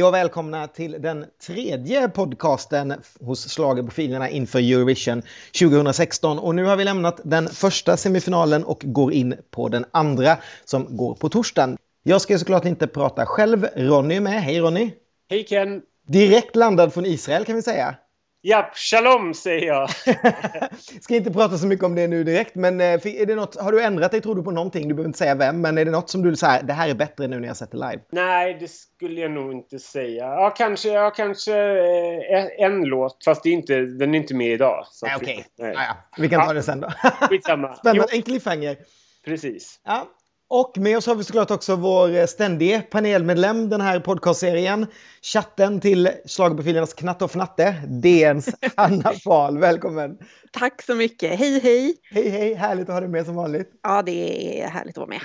Hej och välkomna till den tredje podcasten hos Schlagerprofilerna inför Eurovision 2016. Och nu har vi lämnat den första semifinalen och går in på den andra som går på torsdagen. Jag ska såklart inte prata själv. Ronny är med. Hej Ronny! Hej Ken! Direkt landad från Israel kan vi säga. Ja, shalom säger jag. Ska inte prata så mycket om det nu direkt, men eh, är det något, har du ändrat dig tror du på någonting? Du behöver inte säga vem, men är det något som du säger, det här är bättre nu när jag sätter live? Nej, det skulle jag nog inte säga. Ja, kanske, ja, kanske eh, en låt, fast det är inte, den är inte med idag. Nej, okej. Okay. Ja, ja. Vi kan ta det sen då. Skitsamma. Spännande, en cliffhanger. Precis. Ja, och med oss har vi såklart också vår ständige panelmedlem den här podcastserien. Chatten till Schlagerprofilernas Knatte och Fnatte, DNs Anna Fahl. Välkommen! Tack så mycket. Hej, hej! Hej, hej! Härligt att ha dig med som vanligt. Ja, det är härligt att vara med.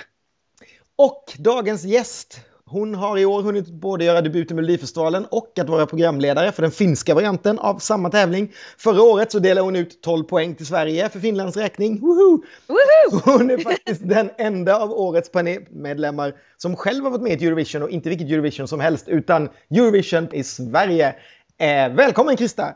Och dagens gäst, hon har i år hunnit både göra debut i Melodifestivalen och att vara programledare för den finska varianten av samma tävling. Förra året så delade hon ut 12 poäng till Sverige för Finlands räkning. Woho! Woho! Hon är faktiskt den enda av årets panelmedlemmar som själv har varit med i Eurovision och inte vilket Eurovision som helst utan Eurovision i Sverige. Eh, välkommen Krista!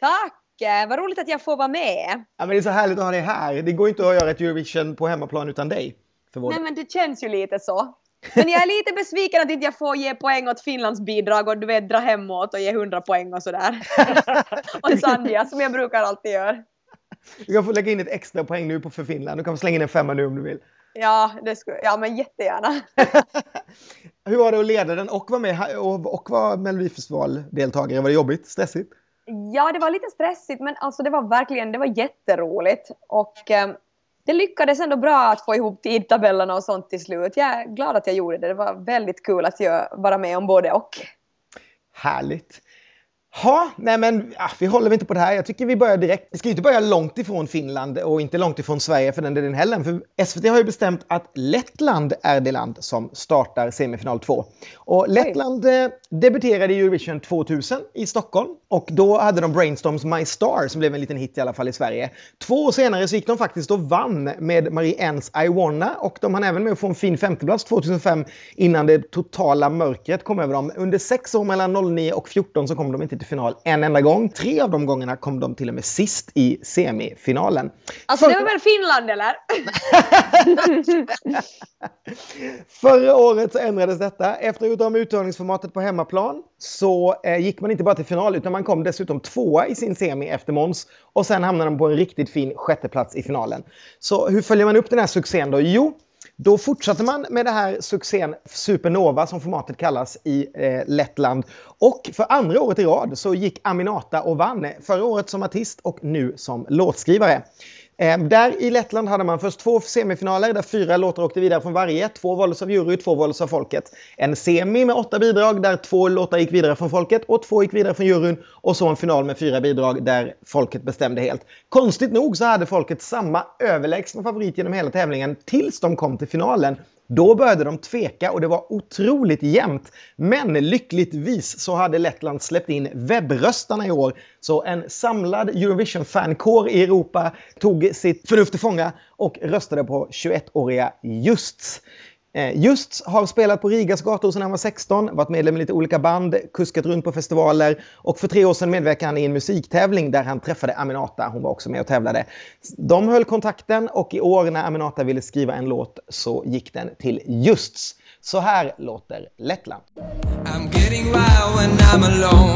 Tack! Vad roligt att jag får vara med. Ja, men det är så härligt att ha dig här. Det går inte att göra ett Eurovision på hemmaplan utan dig. Nej, men det känns ju lite så. Men jag är lite besviken att inte jag får ge poäng åt Finlands bidrag och du vet dra hemåt och ge 100 poäng och sådär. och Sandja som jag brukar alltid göra. Du kan få lägga in ett extra poäng nu för Finland. Du kan få slänga in en femma nu om du vill. Ja, det skulle, ja men jättegärna. Hur var det att leda den och vara med och, och vara Melodifestivaldeltagare? Var det jobbigt? Stressigt? Ja, det var lite stressigt men alltså det var verkligen, det var jätteroligt. Och eh, det lyckades ändå bra att få ihop tidtabellerna och sånt till slut. Jag är glad att jag gjorde det. Det var väldigt kul att jag vara med om både och. Härligt. Ja, nej men ja, vi håller inte på det här. Jag tycker vi börjar direkt. Vi ska ju inte börja långt ifrån Finland och inte långt ifrån Sverige för den delen heller. För SVT har ju bestämt att Lettland är det land som startar semifinal 2. Och Lettland eh, debuterade i Eurovision 2000 i Stockholm och då hade de Brainstorms My Star som blev en liten hit i alla fall i Sverige. Två år senare så gick de faktiskt och vann med Marie Ens I Wanna och de hann även med att få en fin femteplats 2005 innan det totala mörkret kom över dem. Under sex år mellan 09 och 14 så kom de inte till final en enda gång. Tre av de gångerna kom de till och med sist i semifinalen. Alltså För... det var väl Finland eller? Förra året så ändrades detta. Efter att ha gjort om uttagningsformatet på hemmaplan så eh, gick man inte bara till final utan man kom dessutom tvåa i sin semi efter Måns och sen hamnade man på en riktigt fin sjätteplats i finalen. Så hur följer man upp den här succén då? Jo, då fortsatte man med det här succén Supernova som formatet kallas i eh, Lettland. Och för andra året i rad så gick Aminata och vann. Förra året som artist och nu som låtskrivare. Eh, där i Lettland hade man först två semifinaler där fyra låtar åkte vidare från varje. Två valdes av jury, två valdes av folket. En semi med åtta bidrag där två låtar gick vidare från folket och två gick vidare från juryn. Och så en final med fyra bidrag där folket bestämde helt. Konstigt nog så hade folket samma överlägsna favorit genom hela tävlingen tills de kom till finalen. Då började de tveka och det var otroligt jämnt. Men lyckligtvis så hade Lettland släppt in webbröstarna i år. Så en samlad Eurovision-fankår i Europa tog sitt förnuft till fånga och röstade på 21-åriga Justs. Eh, just har spelat på Rigas gator sedan han var 16, varit medlem i lite olika band, kuskat runt på festivaler och för tre år sedan medverkade han i en musiktävling där han träffade Aminata. Hon var också med och tävlade. De höll kontakten och i år när Aminata ville skriva en låt så gick den till Justs. Så här låter Lettland. I'm getting wild when I'm alone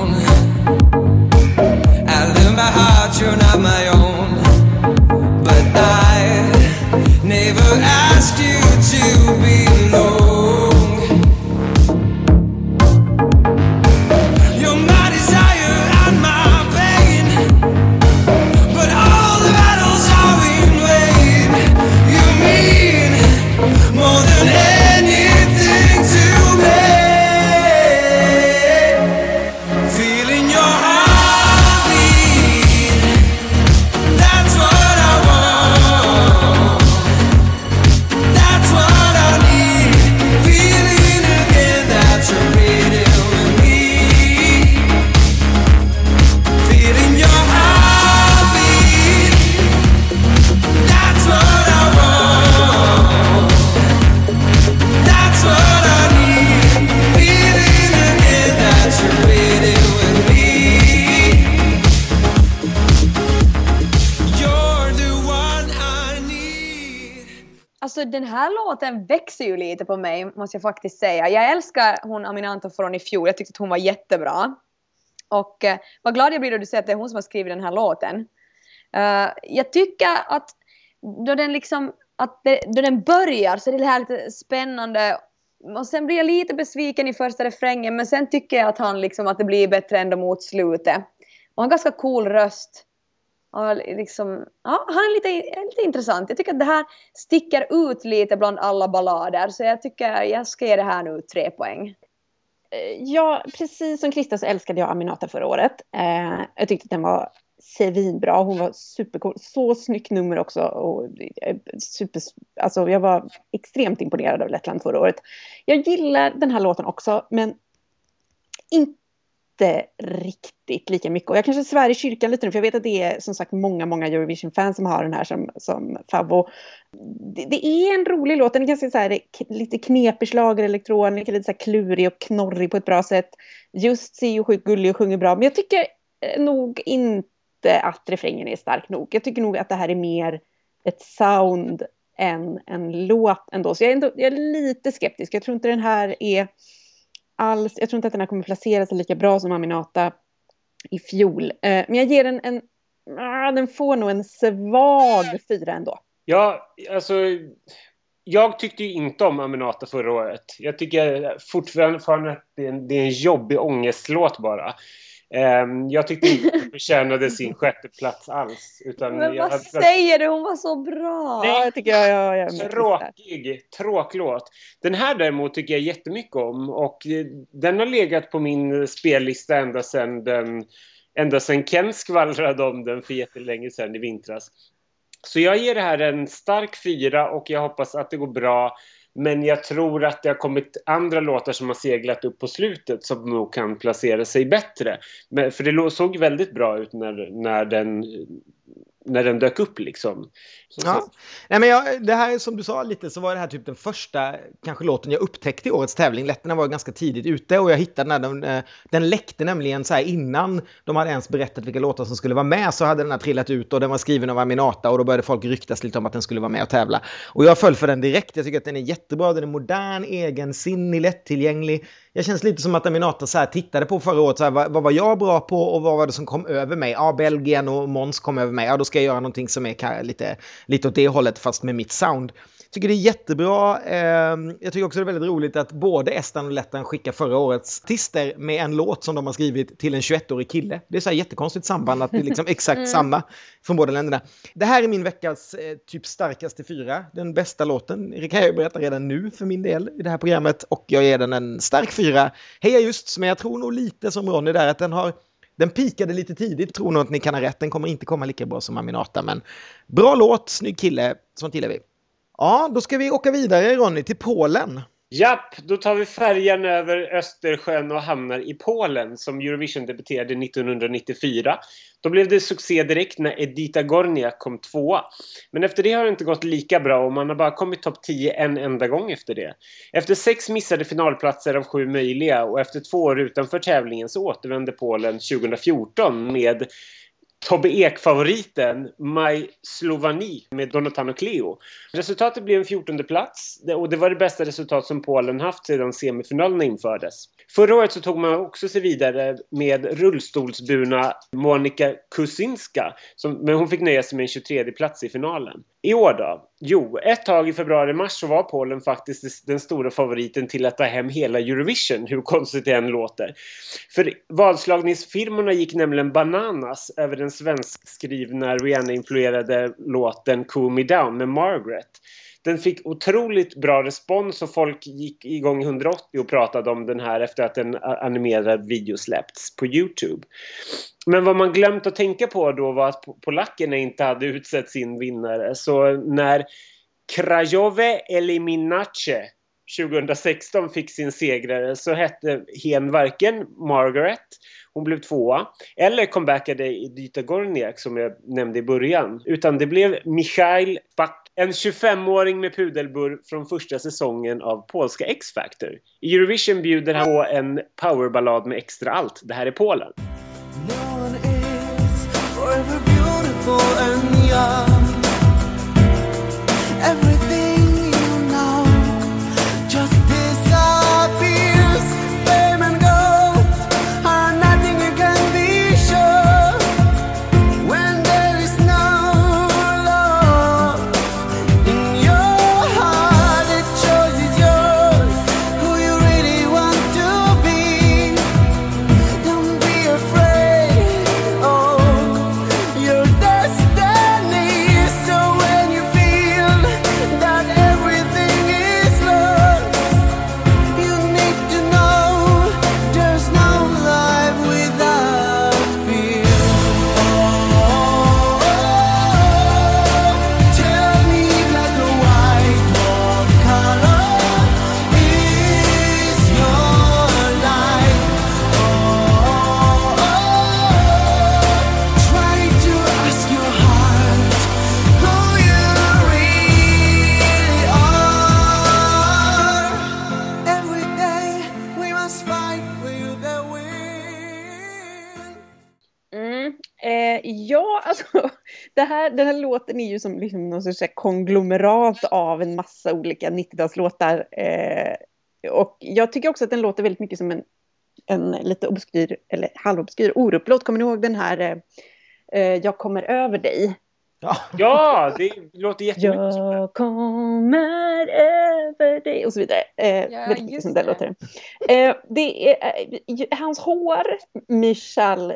Den växer ju lite på mig, måste jag faktiskt säga. Jag älskar hon Aminanto från i fjol, jag tyckte att hon var jättebra. Och eh, vad glad jag blir då du säger att det är hon som har skrivit den här låten. Uh, jag tycker att då den liksom, att det, då den börjar så är det här lite spännande och sen blir jag lite besviken i första refrängen men sen tycker jag att han liksom att det blir bättre ändå mot slutet. Och han har ganska cool röst. Och liksom, ja, han är lite, lite intressant. Jag tycker att det här sticker ut lite bland alla ballader. Så jag tycker jag ska ge det här nu tre poäng. Eh, ja, precis som Krista så älskade jag Aminata förra året. Eh, jag tyckte att den var svinbra. Hon var supercool. Så snyggt nummer också. Och eh, super, alltså jag var extremt imponerad av Lettland förra året. Jag gillar den här låten också, men inte inte riktigt lika mycket. Och jag kanske svär i kyrkan lite nu, för jag vet att det är som sagt många, många Eurovision-fans som har den här som, som favvo. Det, det, är en rolig låt, den är ganska så här, lite knepig schlagerelektronik, lite så här klurig och knorrig på ett bra sätt. Just ser ju sjukt gullig och sjunger bra, men jag tycker eh, nog inte att refrängen är stark nog. Jag tycker nog att det här är mer ett sound än en låt ändå. Så jag är, ändå, jag är lite skeptisk. Jag tror inte den här är alls, jag tror inte att den här kommer placera sig lika bra som Aminata i fjol. Eh, men jag ger den en, ah, den får nog en svag fyra ändå. Ja, alltså jag tyckte ju inte om Aminata förra året. Jag tycker fortfarande att det är en, det är en jobbig ångestlåt bara. Um, jag tyckte inte att hon förtjänade sin sjätte plats alls. Utan Men jag, vad säger du? Hon var så bra! Nej, jag tycker jag, jag, jag Tråkig, tråklåt. Den här däremot tycker jag jättemycket om och eh, den har legat på min spellista ända sedan den ända sedan Ken skvallrade om den för jättelänge sedan i vintras. Så jag ger det här en stark fyra och jag hoppas att det går bra men jag tror att det har kommit andra låtar som har seglat upp på slutet som nog kan placera sig bättre. Men, för det såg väldigt bra ut när, när den när den dök upp liksom. Så, ja. Så. Nej, men jag, det här som du sa lite så var det här typ den första kanske låten jag upptäckte i årets tävling. Letterna var ganska tidigt ute och jag hittade den här, den, eh, den läckte nämligen så här innan de hade ens berättat vilka låtar som skulle vara med så hade den här trillat ut och den var skriven av Aminata och då började folk ryktas lite om att den skulle vara med och tävla. Och jag föll för den direkt. Jag tycker att den är jättebra, den är modern, egensinnig, lättillgänglig jag känns lite som att Aminata så här tittade på förra året, så här, vad, vad, var jag bra på och vad var det som kom över mig? Ja, Belgien och Måns kom över mig, ja då ska jag göra någonting som är lite, lite åt det hållet fast med mitt sound tycker det är jättebra. Ehm, jag tycker också det är väldigt roligt att både Estland och Lettland skickar förra årets artister med en låt som de har skrivit till en 21-årig kille. Det är så här jättekonstigt samband att det är liksom exakt mm. samma från båda länderna. Det här är min veckas eh, typ starkaste fyra. Den bästa låten. Det kan jag berätta redan nu för min del i det här programmet och jag ger den en stark fyra. Heja just, men jag tror nog lite som Ronny där att den har den pikade lite tidigt, tror nog att ni kan ha rätt. Den kommer inte komma lika bra som Aminata, men bra låt, snygg kille, sånt gillar vi. Ja, då ska vi åka vidare Ronny till Polen. Japp, då tar vi färjan över Östersjön och hamnar i Polen som Eurovision debuterade 1994. Då blev det succé direkt när Edita Gornia kom tvåa. Men efter det har det inte gått lika bra och man har bara kommit topp 10 en enda gång efter det. Efter sex missade finalplatser av sju möjliga och efter två år utanför tävlingen så återvände Polen 2014 med Tobbe Ek-favoriten My Slovani med Donatano Cleo. Resultatet blev en 14 plats och det var det bästa resultat som Polen haft sedan semifinalerna infördes. Förra året så tog man också sig vidare med rullstolsburna Monika Kusinska, som, men hon fick nöja sig med en 23 plats i finalen. I år då? Jo, ett tag i februari-mars så var Polen faktiskt den stora favoriten till att ta hem hela Eurovision, hur konstigt det än låter. För vadslagningsfirmorna gick nämligen bananas över den svenskskrivna Rihanna-influerade låten Cool Me Down med Margaret. Den fick otroligt bra respons och folk gick igång 180 och pratade om den här efter att en animerad video släppts på Youtube. Men vad man glömt att tänka på då var att polackerna inte hade utsett sin vinnare. Så när Krajowe Eliminace 2016 fick sin segrare så hette hen varken Margaret, hon blev tvåa, eller comebackade Dita Gorniak som jag nämnde i början. Utan det blev Michail Bak, en 25-åring med pudelburr från första säsongen av polska X-Factor. I Eurovision bjuder han på en powerballad med extra allt. Det här är Polen. No någon sorts konglomerat av en massa olika 90-talslåtar. Eh, och jag tycker också att den låter väldigt mycket som en, en lite obskyr, eller halvobskyr Orup-låt. Kommer ni ihåg den här eh, eh Jag kommer över dig? Ja, ja det låter jättemycket Jag kommer över dig och så vidare. Eh, ja, väldigt mycket som det låter. Eh, det är, eh, hans hår, Michal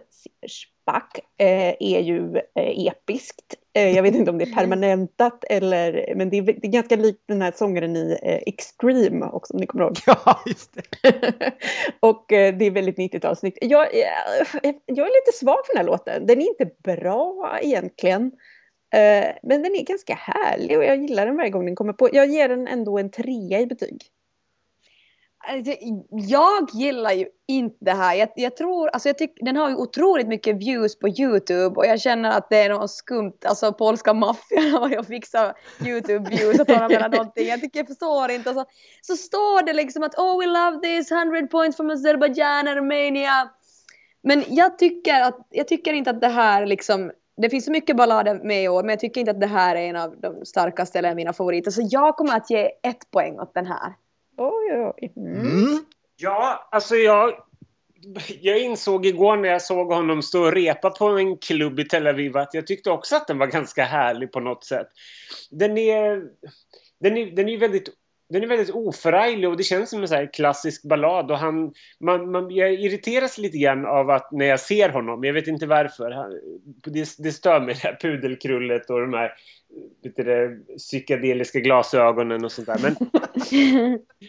Spack, eh, är ju eh, episkt. Eh, jag vet inte om det är permanentat eller, men det är, det är ganska likt den här sångaren i Extreme också om ni kommer ihåg. Ja, just det. och det är väldigt 90-talsnyggt. Jag, jag, jag är lite svag för den här låten. Den är inte bra egentligen. Eh, men den är ganska härlig och jag gillar den varje gång den kommer på. Jag ger den ändå en trea i betyg. Alltså, jag gillar ju inte det här. Jag, jag tror, alltså jag tycker, den har ju otroligt mycket views på Youtube och jag känner att det är något skumt, alltså polska maffian och ju fixat Youtube-views och tar med någonting. Jag tycker jag förstår inte. Så, så står det liksom att oh we love this, 100 points from Azerbaijan Armenia. Men jag tycker, att, jag tycker inte att det här liksom det finns så mycket ballader med i år men jag tycker inte att det här är en av de starkaste eller mina favoriter. Så jag kommer att ge ett poäng åt den här. Oj, oj, mm. Mm. Ja, alltså jag, jag insåg igår när jag såg honom stå och repa på en klubb i Tel Aviv att jag tyckte också att den var ganska härlig på något sätt. Den är, den är, den är väldigt den är väldigt oförarglig och det känns som en så klassisk ballad. Och han, man, man, jag irriteras lite grann av att när jag ser honom, jag vet inte varför, han, det, det stör mig det här pudelkrullet och de här vet det, psykedeliska glasögonen och sånt där. Men,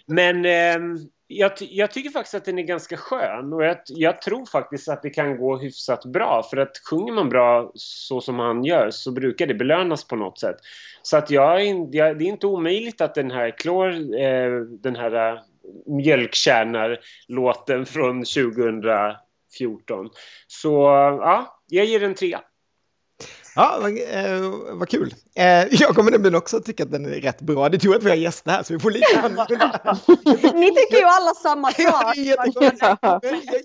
men eh, jag, jag, tycker faktiskt att den är ganska skön och jag, jag, tror faktiskt att det kan gå hyfsat bra för att sjunger man bra så som han gör så brukar det belönas på något sätt. Så att jag, jag det är inte omöjligt att den här klor, eh, den här eh, mjölkkärnar-låten från 2014. Så ja, jag ger en trea. Ja, vad, eh, vad kul. Eh, jag kommer nämligen också tycka att den är rätt bra. Det tur att vi har gäster här så vi får lite annorlunda. Ni tycker ju alla samma sak. jag,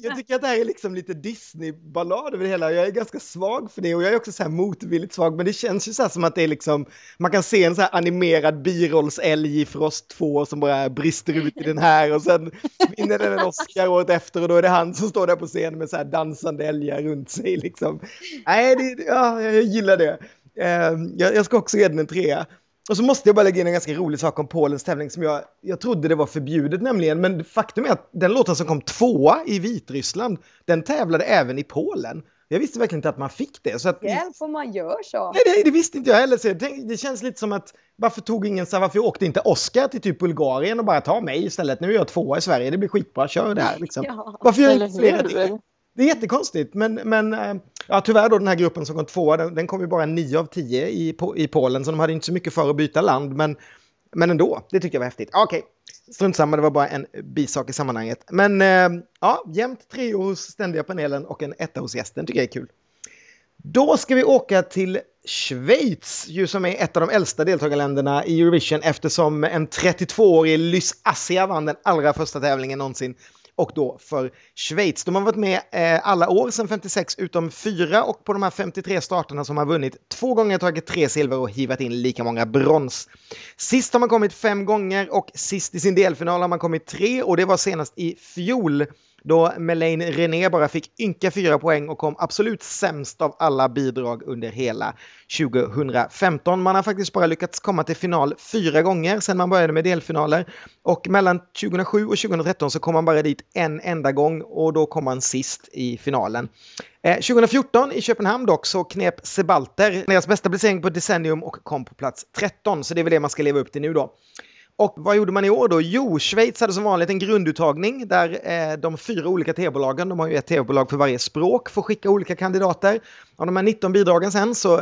jag, tycker att det här är liksom lite Disney-ballad över det hela. Jag är ganska svag för det och jag är också så här motvilligt svag. Men det känns ju så här som att det är liksom, man kan se en så här animerad birollsälg i Frost 2 som bara brister ut i den här och sen vinner den en Oscar året efter och då är det han som står där på scen med så här dansande älgar runt sig liksom. Nej, det, ja, jag gillar det. Ehm, jag, ska också ge den en trea. Och så måste jag bara lägga in en ganska rolig sak om Polens tävling som jag, jag trodde det var förbjudet nämligen. Men faktum är att den låten som kom tvåa i Vitryssland, den tävlade även i Polen. Jag visste verkligen inte att man fick det. Så att, Hjälp om man gör så. Nej, det, det, visste inte jag heller. Så det, det känns lite som att varför tog ingen så varför åkte inte Oscar till typ Bulgarien och bara ta mig istället? Nu är jag tvåa i Sverige, det blir skitbra, kör det här liksom. Ja, varför gör inte fler det? Det är jättekonstigt, men, men eh, ja, tyvärr då den här gruppen som kom tvåa, den, den kom ju bara 9 av 10 i, i Polen, så de hade inte så mycket för att byta land, men, men ändå, det tycker jag var häftigt. Okej, okay. strunt samma, det var bara en bisak i sammanhanget. Men eh, ja, jämnt tre hos ständiga panelen och en etta hos gästen tycker jag är kul. Då ska vi åka till Schweiz, ju som är ett av de äldsta deltagarländerna i Eurovision eftersom en 32-årig Lys Assia vann den allra första tävlingen någonsin och då för Schweiz. De har varit med eh, alla år sedan 56 utom fyra och på de här 53 starterna som har vunnit två gånger tagit tre silver och hivat in lika många brons. Sist har man kommit fem gånger och sist i sin delfinal har man kommit tre och det var senast i fjol då Melaine René bara fick ynka fyra poäng och kom absolut sämst av alla bidrag under hela 2015. Man har faktiskt bara lyckats komma till final fyra gånger sedan man började med delfinaler och mellan 2007 och 2013 så kom man bara dit en enda gång och då kom man sist i finalen. Eh, 2014 i Köpenhamn dock så knep Sebalter deras bästa placering på decennium och kom på plats 13 så det är väl det man ska leva upp till nu då. Och vad gjorde man i år då? Jo, Schweiz hade som vanligt en grunduttagning där eh, de fyra olika tv-bolagen, de har ju ett tv-bolag för varje språk, får skicka olika kandidater. Av de här 19 bidragen sen så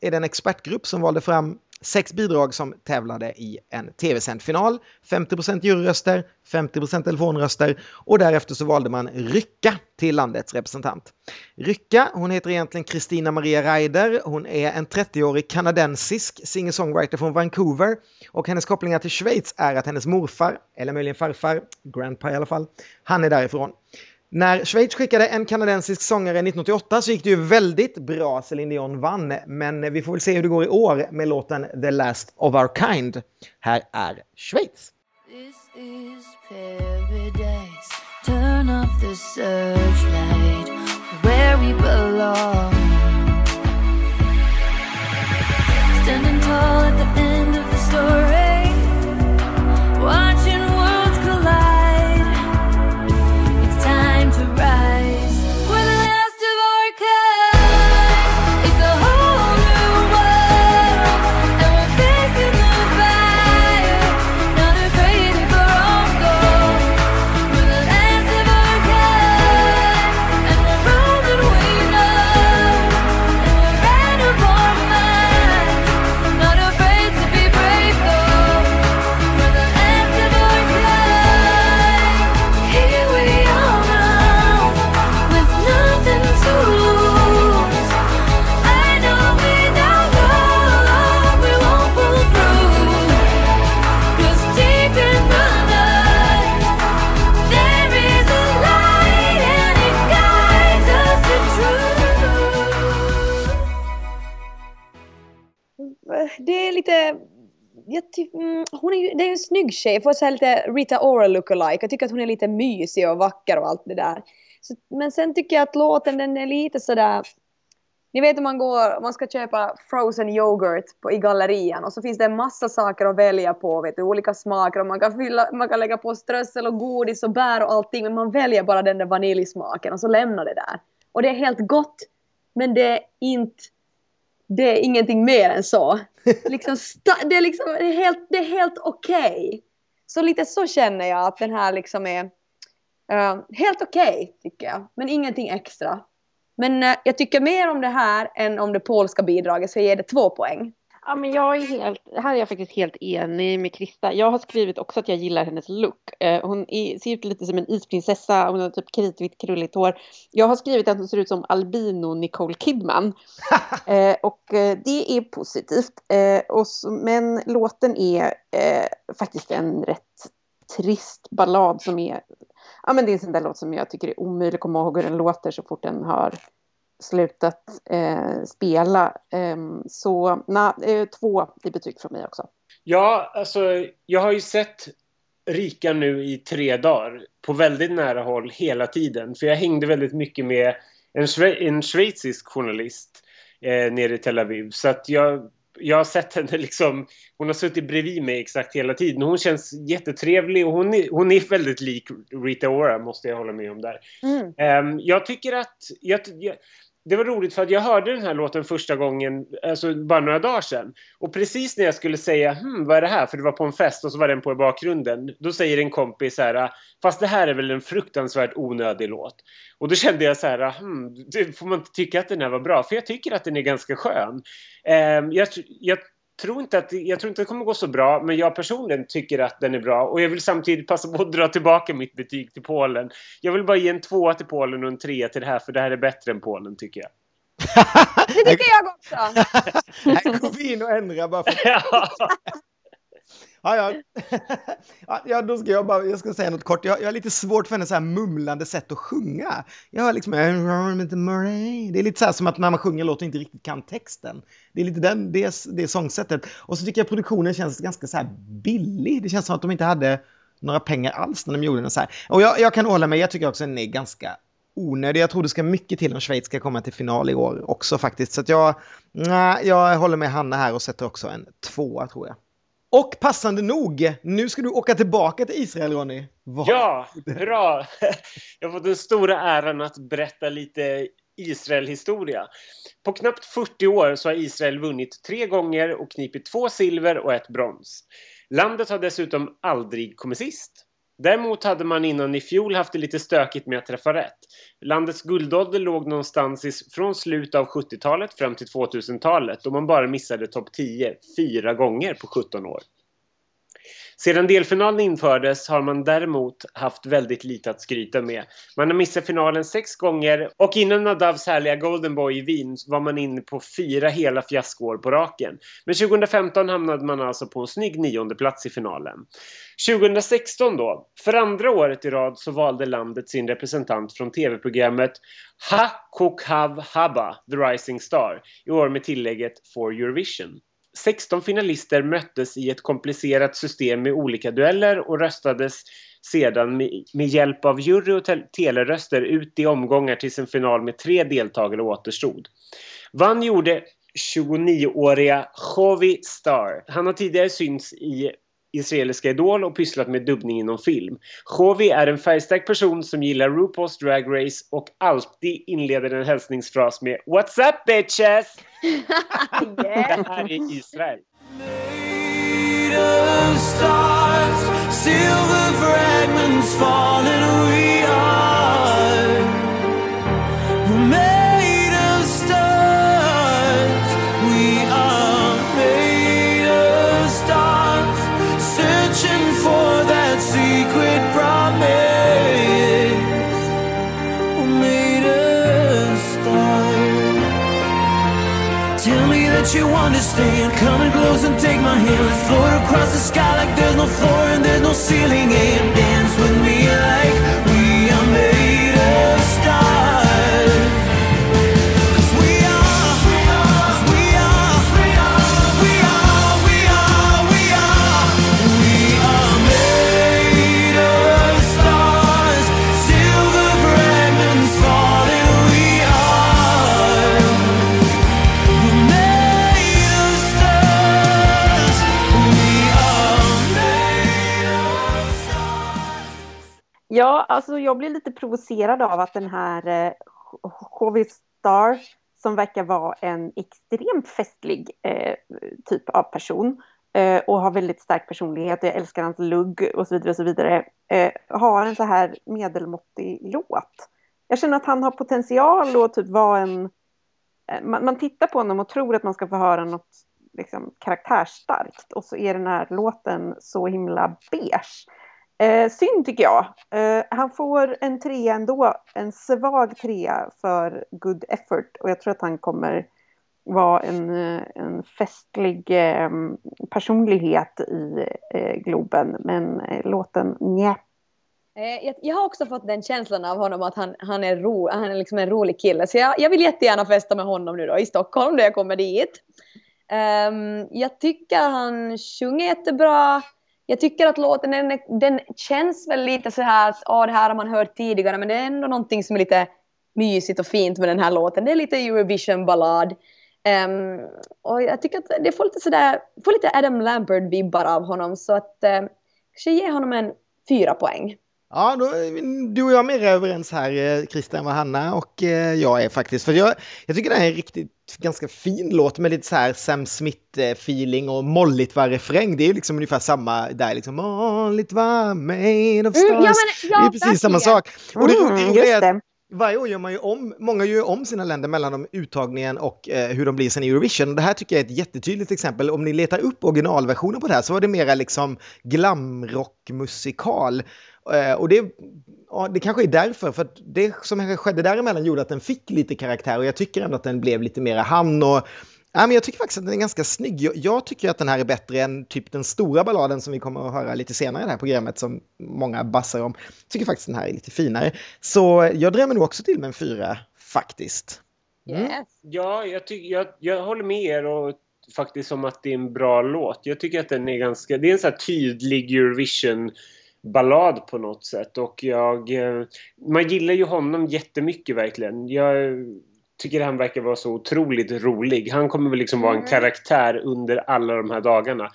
är det en expertgrupp som valde fram sex bidrag som tävlade i en tv-sänd final. 50% juryröster, 50% telefonröster och därefter så valde man Rycka till landets representant. Rycka, hon heter egentligen Kristina Maria Reider. Hon är en 30-årig kanadensisk singer-songwriter från Vancouver och hennes kopplingar till Schweiz är att hennes morfar, eller möjligen farfar, grandpa i alla fall, han är därifrån. När Schweiz skickade en kanadensisk sångare 1988 så gick det ju väldigt bra. Céline Dion vann, men vi får väl se hur det går i år med låten The Last of Our Kind. Här är Schweiz. This is paradise. Turn off the searchlight where we belong. Snygg tjej, jag får säga lite Rita Ora lookalike. Jag tycker att hon är lite mysig och vacker och allt det där. Så, men sen tycker jag att låten den är lite sådär ni vet om man går, man ska köpa frozen yoghurt på, i gallerian och så finns det en massa saker att välja på, vet du, olika smaker och man kan, fylla, man kan lägga på strössel och godis och bär och allting men man väljer bara den där vaniljsmaken och så lämnar det där. Och det är helt gott men det är inte det är ingenting mer än så. Liksom det är, liksom, det är helt, det är helt okej. Okay. Så lite så känner jag att den här liksom är uh, helt okej, okay, tycker jag. Men ingenting extra. Men uh, jag tycker mer om det här än om det polska bidraget, så jag ger det två poäng. Ja, men jag är helt, här är jag faktiskt helt enig med Krista. Jag har skrivit också att jag gillar hennes look. Eh, hon är, ser ut lite som en isprinsessa, hon har typ kritvitt krulligt hår. Jag har skrivit att hon ser ut som albino Nicole Kidman. eh, och eh, det är positivt. Eh, och så, men låten är eh, faktiskt en rätt trist ballad som är... Ja, men det är en sån där låt som jag tycker är omöjlig att komma ihåg hur den låter så fort den har slutat eh, spela. Eh, så na, eh, två i betyg från mig också. Ja, alltså jag har ju sett Rika nu i tre dagar på väldigt nära håll hela tiden. För jag hängde väldigt mycket med en, schwe en schweizisk journalist eh, nere i Tel Aviv. Så att jag, jag har sett henne liksom, hon har suttit bredvid mig exakt hela tiden. Hon känns jättetrevlig och hon är, hon är väldigt lik Rita Ora måste jag hålla med om där. Mm. Um, jag tycker att, jag, jag, det var roligt för att jag hörde den här låten första gången, alltså bara några dagar sedan. Och precis när jag skulle säga hm, vad är det här? För det var på en fest och så var den på i bakgrunden. Då säger en kompis så här, fast det här är väl en fruktansvärt onödig låt. Och då kände jag så här, hm, får man inte tycka att den här var bra? För jag tycker att den är ganska skön. Eh, jag, jag tror inte att, jag tror inte att det kommer gå så bra, men jag personligen tycker att den är bra. Och jag vill samtidigt passa på att dra tillbaka mitt betyg till Polen. Jag vill bara ge en tvåa till Polen och en trea till det här, för det här är bättre än Polen tycker jag. det tycker jag också! här går vi in och ändrar bara för Ja, ja. ja, då ska jag bara jag ska säga något kort. Jag, jag har lite svårt för hennes så här mumlande sätt att sjunga. Jag har liksom... Det är lite så här som att när man sjunger låter inte riktigt kan texten. Det är lite den, det, det sångsättet. Och så tycker jag produktionen känns ganska så här billig. Det känns som att de inte hade några pengar alls när de gjorde den så här. Och jag, jag kan hålla med, jag tycker också att den är ganska onödig. Jag tror det ska mycket till om Schweiz ska komma till final i år också faktiskt. Så att jag, nej, jag håller med Hanna här och sätter också en tvåa tror jag. Och passande nog, nu ska du åka tillbaka till Israel, Ronny. Var? Ja, bra! Jag har fått den stora äran att berätta lite Israel-historia. På knappt 40 år så har Israel vunnit tre gånger och knipit två silver och ett brons. Landet har dessutom aldrig kommit sist. Däremot hade man innan i fjol haft det lite stökigt med att träffa rätt. Landets guldålder låg någonstans i, från slutet av 70-talet fram till 2000-talet då man bara missade topp 10 fyra gånger på 17 år. Sedan delfinalen infördes har man däremot haft väldigt lite att skryta med. Man har missat finalen sex gånger och innan Nadavs härliga Golden Boy i Wien var man inne på fyra hela fiaskoår på raken. Men 2015 hamnade man alltså på en snygg nionde plats i finalen. 2016 då, för andra året i rad så valde landet sin representant från tv-programmet Ha Kokhav Haba, The Rising Star, i år med tillägget For Eurovision. 16 finalister möttes i ett komplicerat system med olika dueller och röstades sedan med, hjälp av jury och teleröster ut i omgångar tills en final med tre deltagare återstod. Vann gjorde 29-åriga Jovi Star. Han har tidigare synts i israeliska Idol och pysslat med dubbning inom film. Jovi är en färgstark person som gillar RuPaul's Drag Race och alltid inleder en hälsningsfras med What's up bitches? yeah. Det här är Israel. stars, silver fragments falling. We are That you understand. Come and close and take my hand. Let's float across the sky like there's no floor and there's no ceiling. And dance with me like Ja, alltså jag blir lite provocerad av att den här eh, HV Star, som verkar vara en extremt festlig eh, typ av person eh, och har väldigt stark personlighet, jag älskar hans lugg och så vidare och så vidare, eh, har en så här medelmåttig låt. Jag känner att han har potential att typ vara en... Eh, man, man tittar på honom och tror att man ska få höra något liksom, karaktärsstarkt och så är den här låten så himla beige. Eh, synd tycker jag. Eh, han får en trea ändå, en svag trea för good effort och jag tror att han kommer vara en, eh, en festlig eh, personlighet i eh, Globen. Men eh, låten nja. Eh, Jag, jag har också fått den känslan av honom att han, han, är, ro, han är liksom en rolig kille. Så jag, jag vill jättegärna festa med honom nu då i Stockholm när jag kommer dit. Um, jag tycker han sjunger jättebra. Jag tycker att låten den, den känns väl lite så här att det här har man hört tidigare men det är ändå någonting som är lite mysigt och fint med den här låten. Det är lite Eurovision-ballad. Um, och jag tycker att det får lite sådär, får lite Adam Lambert-vibbar av honom så att um, kanske ge honom en fyra poäng. Ja, då, är du och jag mer överens här, eh, Christian, vad Hanna och eh, jag är faktiskt. För jag, jag tycker det här är en riktigt ganska fin låt med lite så här Sam Smith-feeling och molligt var refräng. Det är ju liksom ungefär samma där, liksom molligt var made of stars. Mm, ja, men- ja, det är precis samma verkligen. sak. Och det, Mm, det är det varje år gör man ju om, många gör om sina länder mellan de uttagningen och eh, hur de blir sen i Eurovision. Det här tycker jag är ett jättetydligt exempel. Om ni letar upp originalversionen på det här så var det mera liksom glamrockmusikal. Eh, och det, ja, det kanske är därför, för att det som skedde däremellan gjorde att den fick lite karaktär och jag tycker ändå att den blev lite mera han och Ja, men jag tycker faktiskt att den är ganska snygg. Jag, jag tycker att den här är bättre än typ den stora balladen som vi kommer att höra lite senare i det här programmet som många bassar om. Jag tycker faktiskt den här är lite finare. Så jag drämmer nog också till med en fyra faktiskt. Mm. Yes. Ja, jag, tycker, jag, jag håller med er och faktiskt om att det är en bra låt. Jag tycker att den är ganska... Det är en sån här tydlig Eurovision-ballad på något sätt. Och jag... eh, Man gillar ju honom jättemycket verkligen. Jag tycker han verkar vara så otroligt rolig. Han kommer väl liksom vara en Mm. karaktär under alla de här dagarna.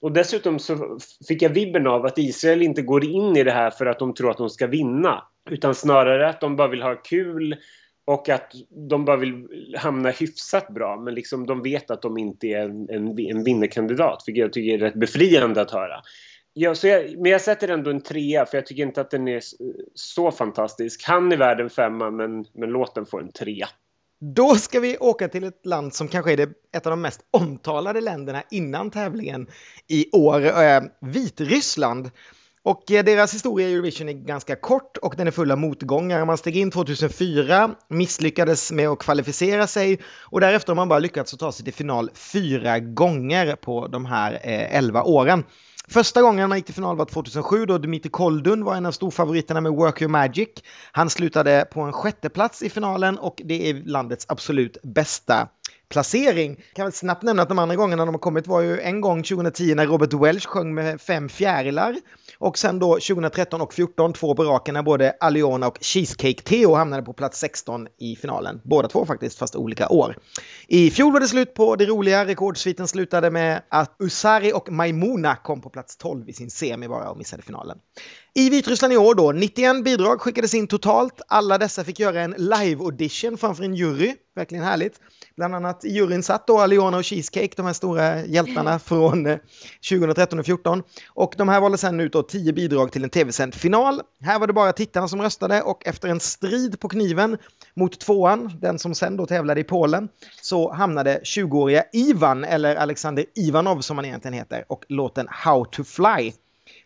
Och dessutom så fick jag vibben av att Israel inte går in i det här för att de tror att de ska vinna. Utan snarare att de bara vill ha kul och att de bara vill hamna hyfsat bra. Men liksom de vet att de inte är en, en, en vinnarkandidat. Vilket jag tycker är rätt befriande att höra. Ja, så jag, men jag sätter ändå en trea för jag tycker inte att den är så fantastisk. Han är värd en femma men, men låten får en trea. Då ska vi åka till ett land som kanske är det, ett av de mest omtalade länderna innan tävlingen i år, eh, Vitryssland. Och eh, deras historia i Eurovision är ganska kort och den är full av motgångar. Man steg in 2004, misslyckades med att kvalificera sig och därefter har man bara lyckats att ta sig till final fyra gånger på de här eh, åren. Första gången man gick till final var 2007 då Dmitri Koldun var en av storfavoriterna med Work Your Magic. Han slutade på en sjätte plats i finalen och det är landets absolut bästa placering. Kan väl snabbt nämna att de andra gångerna de har kommit var ju en gång 2010 när Robert Welch sjöng med fem fjärilar och sen då 2013 och 14 två på raken när både Aliona och Cheesecake Theo hamnade på plats 16 i finalen. Båda två faktiskt, fast olika år. I fjol var det slut på det roliga. Rekordsviten slutade med att Usari och Maimuna kom på plats 12 i sin semi bara och missade finalen. I Vitryssland i år då, 91 bidrag skickades in totalt. Alla dessa fick göra en live-audition framför en jury. Verkligen härligt. Bland annat i juryn satt då Aliona och Cheesecake, de här stora hjältarna från 2013 och 2014. Och de här valde sen ut då 10 bidrag till en tv-sänd final. Här var det bara tittarna som röstade och efter en strid på kniven mot tvåan, den som sen då tävlade i Polen, så hamnade 20-åriga Ivan, eller Alexander Ivanov som han egentligen heter, och låten How to Fly.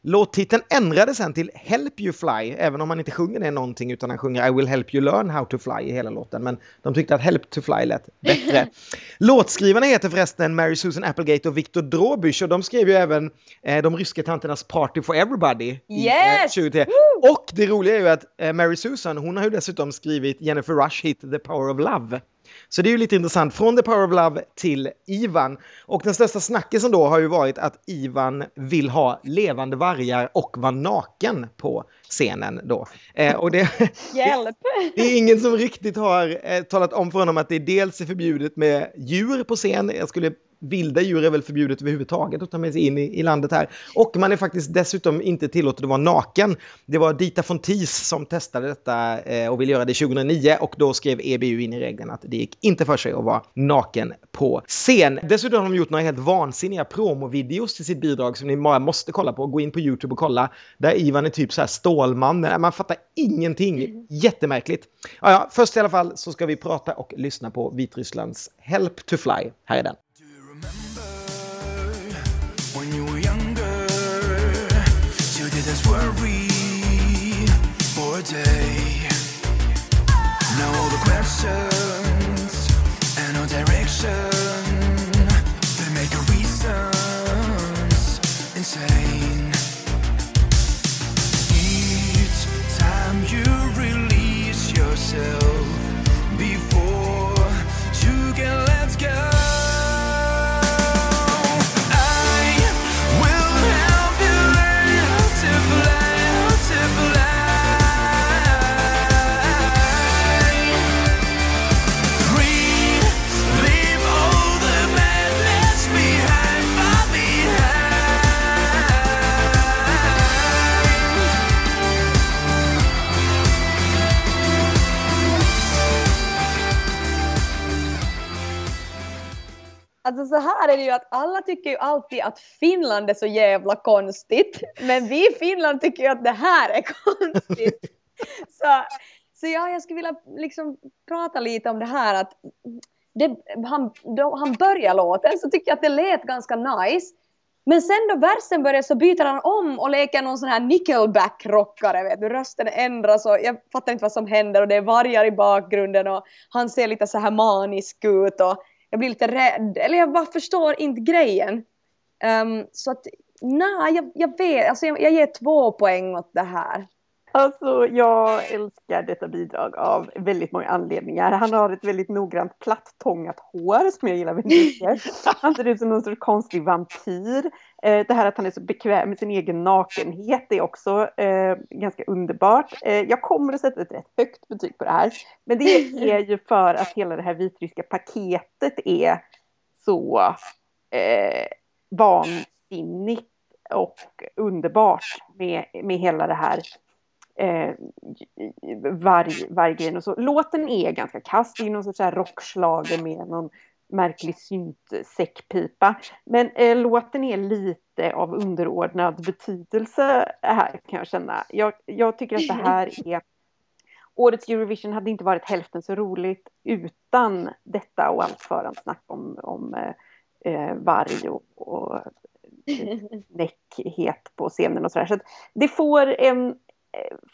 Låttiteln ändrades sen till Help You Fly, även om han inte sjunger det någonting utan han sjunger I will help you learn how to fly i hela låten. Men de tyckte att Help to Fly lät bättre. Låtskrivarna heter förresten Mary Susan Applegate och Viktor Drobysch och de skrev ju även eh, de ryska tanternas Party for Everybody. Yes! I, eh, 2010. Och det roliga är ju att eh, Mary Susan, hon har ju dessutom skrivit Jennifer Rush hit The Power of Love. Så det är ju lite intressant, från The Power of Love till Ivan. Och den största snackisen då har ju varit att Ivan vill ha levande vargar och vara naken på scenen då. Eh, och det, Hjälp! det är ingen som riktigt har eh, talat om för honom att det dels är förbjudet med djur på scen. Jag skulle vilda djur är väl förbjudet överhuvudtaget att ta med sig in i, i landet här. Och man är faktiskt dessutom inte tillåten att vara naken. Det var Dita Fontis som testade detta eh, och ville göra det 2009 och då skrev EBU in i reglerna att det gick inte för sig att vara naken på scen. Dessutom har de gjort några helt vansinniga promovideos till sitt bidrag som ni bara måste kolla på. Gå in på YouTube och kolla. Där Ivan är typ så här Stålman. Man fattar ingenting. Jättemärkligt. Ja, ja, först i alla fall så ska vi prata och lyssna på Vitrysslands Help to Fly. Här är den. Worry for a day. Now all the questions and no direction Alltså så här är det ju att alla tycker ju alltid att Finland är så jävla konstigt. Men vi i Finland tycker ju att det här är konstigt. så, så ja, jag skulle vilja liksom prata lite om det här att det, han, då han börjar låten så tycker jag att det lät ganska nice. Men sen då versen börjar så byter han om och leker någon sån här nickelback-rockare, vet du. Rösten ändras och jag fattar inte vad som händer och det är vargar i bakgrunden och han ser lite så här manisk ut och jag blir lite rädd. Eller jag bara förstår inte grejen. Um, så att, nej, jag, jag vet, alltså jag, jag ger två poäng åt det här. Alltså, jag älskar detta bidrag av väldigt många anledningar. Han har ett väldigt noggrant plattångat hår som jag gillar väldigt mycket. Han ser ut som någon sorts konstig vampyr. Eh, det här att han är så bekväm med sin egen nakenhet är också eh, ganska underbart. Eh, jag kommer att sätta ett rätt högt betyg på det här. Men det är ju för att hela det här vitryska paketet är så eh, vansinnigt och underbart med, med hela det här eh, varg, varggrejen och så. Låten är ganska kass, det är någon sorts här rockschlager med någon märklig syntsäckpipa. Men eh, låten är lite av underordnad betydelse här kan jag känna. Jag, jag tycker att det här är årets Eurovision hade inte varit hälften så roligt utan detta och allt förhandsnack om, om eh, eh, varg och, och näckhet på scenen och sådär. Så det får en, eh,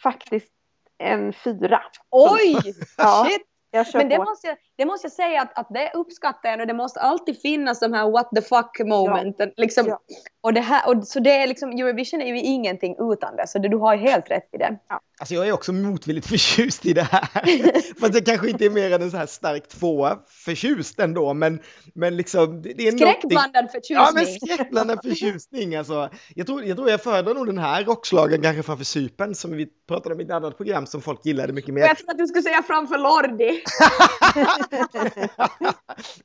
faktiskt en fyra. Oj! Ja. Shit! Men det på. måste, jag, det måste jag säga att, att det uppskattar jag nu. Det måste alltid finnas de här what the fuck momenten. Liksom. Ja. Och det här, och, så det är liksom, Eurovision är ju ingenting utan det. Så det, du har ju helt rätt i det. Alltså jag är också motvilligt förtjust i det här. Fast jag kanske inte är mer än en så här stark tvåa förtjust ändå. Men, men liksom, det, det är. Skräckblandad Ja, men förtjusning. skräckblandad förtjusning alltså. Jag tror, jag tror jag föredrar nog den här rockslagen kanske framför Sypen som vi pratade om i ett annat program som folk gillade mycket mer. jag trodde att du skulle säga framför Lordi.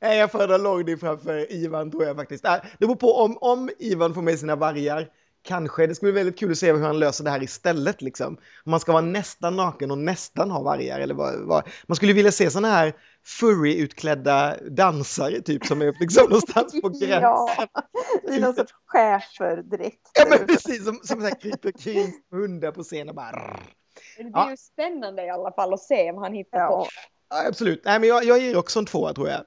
Nej, jag föredrar Lordi framför Ivan tror jag faktiskt. Äh, Det beror på om, om Ivan får med sina vargar. Kanske. Det skulle bli väldigt kul att se hur han löser det här istället. Liksom. Om man ska vara nästan naken och nästan ha vargar. Eller vad, vad. Man skulle vilja se sådana här furry-utklädda dansare typ som är liksom någonstans på gränsen. Ja, i någon sorts schäferdräkt. Ja men precis, som, som så här kryper kring hundar på scenen och bara... rrr. Det blir Ja. ju spännande i alla fall att se vad han hittar Ja. på. Ja, absolut. Nej, men jag, jag ger också en tvåa tror jag.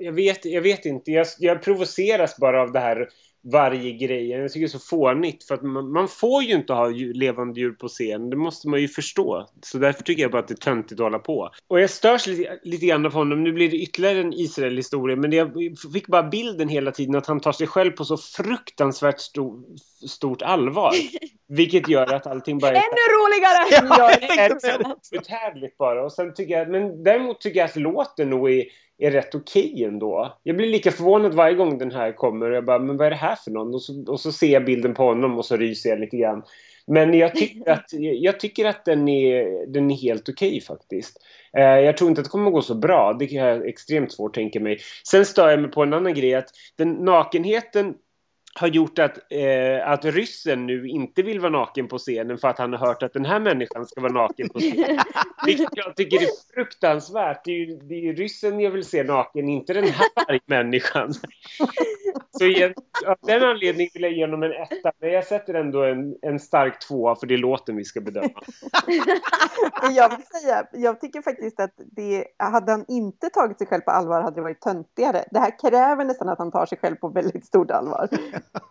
Jag vet, jag vet inte. Jag, jag provoceras bara av det här varje grejen. Jag tycker det är så fånigt. För att man, man får ju inte ha djur, levande djur på scen. Det måste man ju förstå. Så därför tycker jag bara att det är töntigt att hålla på. Och jag störs lite, lite grann av honom. Nu blir det ytterligare en Israel-historia. Men jag fick bara bilden hela tiden att han tar sig själv på så fruktansvärt stor, stort allvar. Vilket gör att allting bara är... Ännu roligare! Ja, jag Det tänkte är det. uthärdligt bara. Och sen tycker jag, men däremot tycker jag att låten nog är, är rätt okej ändå. Jag blir lika förvånad varje gång den här kommer. Och jag bara, men vad är det här för någon? Och så, och så ser jag bilden på honom och så ryser jag lite grann. Men jag tycker att, jag tycker att den, är, den är helt okej faktiskt. Eh, jag tror inte att det kommer att gå så bra. Det kan jag extremt svårt tänka mig. Sen stör jag mig på en annan grej. Att den nakenheten har gjort att, eh, att ryssen nu inte vill vara naken på scenen för att han har hört att den här människan ska vara naken på scenen. Vilket jag tycker är fruktansvärt. Det är ju, det är ryssen jag vill se naken, inte den här människan. Så igen, av den anledningen vill jag ge honom en etta, men jag sätter ändå en, en stark tvåa för det är låten vi ska bedöma. Jag vill säga, jag tycker faktiskt att det, hade han inte tagit sig själv på allvar hade det varit töntigare. Det här kräver nästan att han tar sig själv på väldigt stort allvar.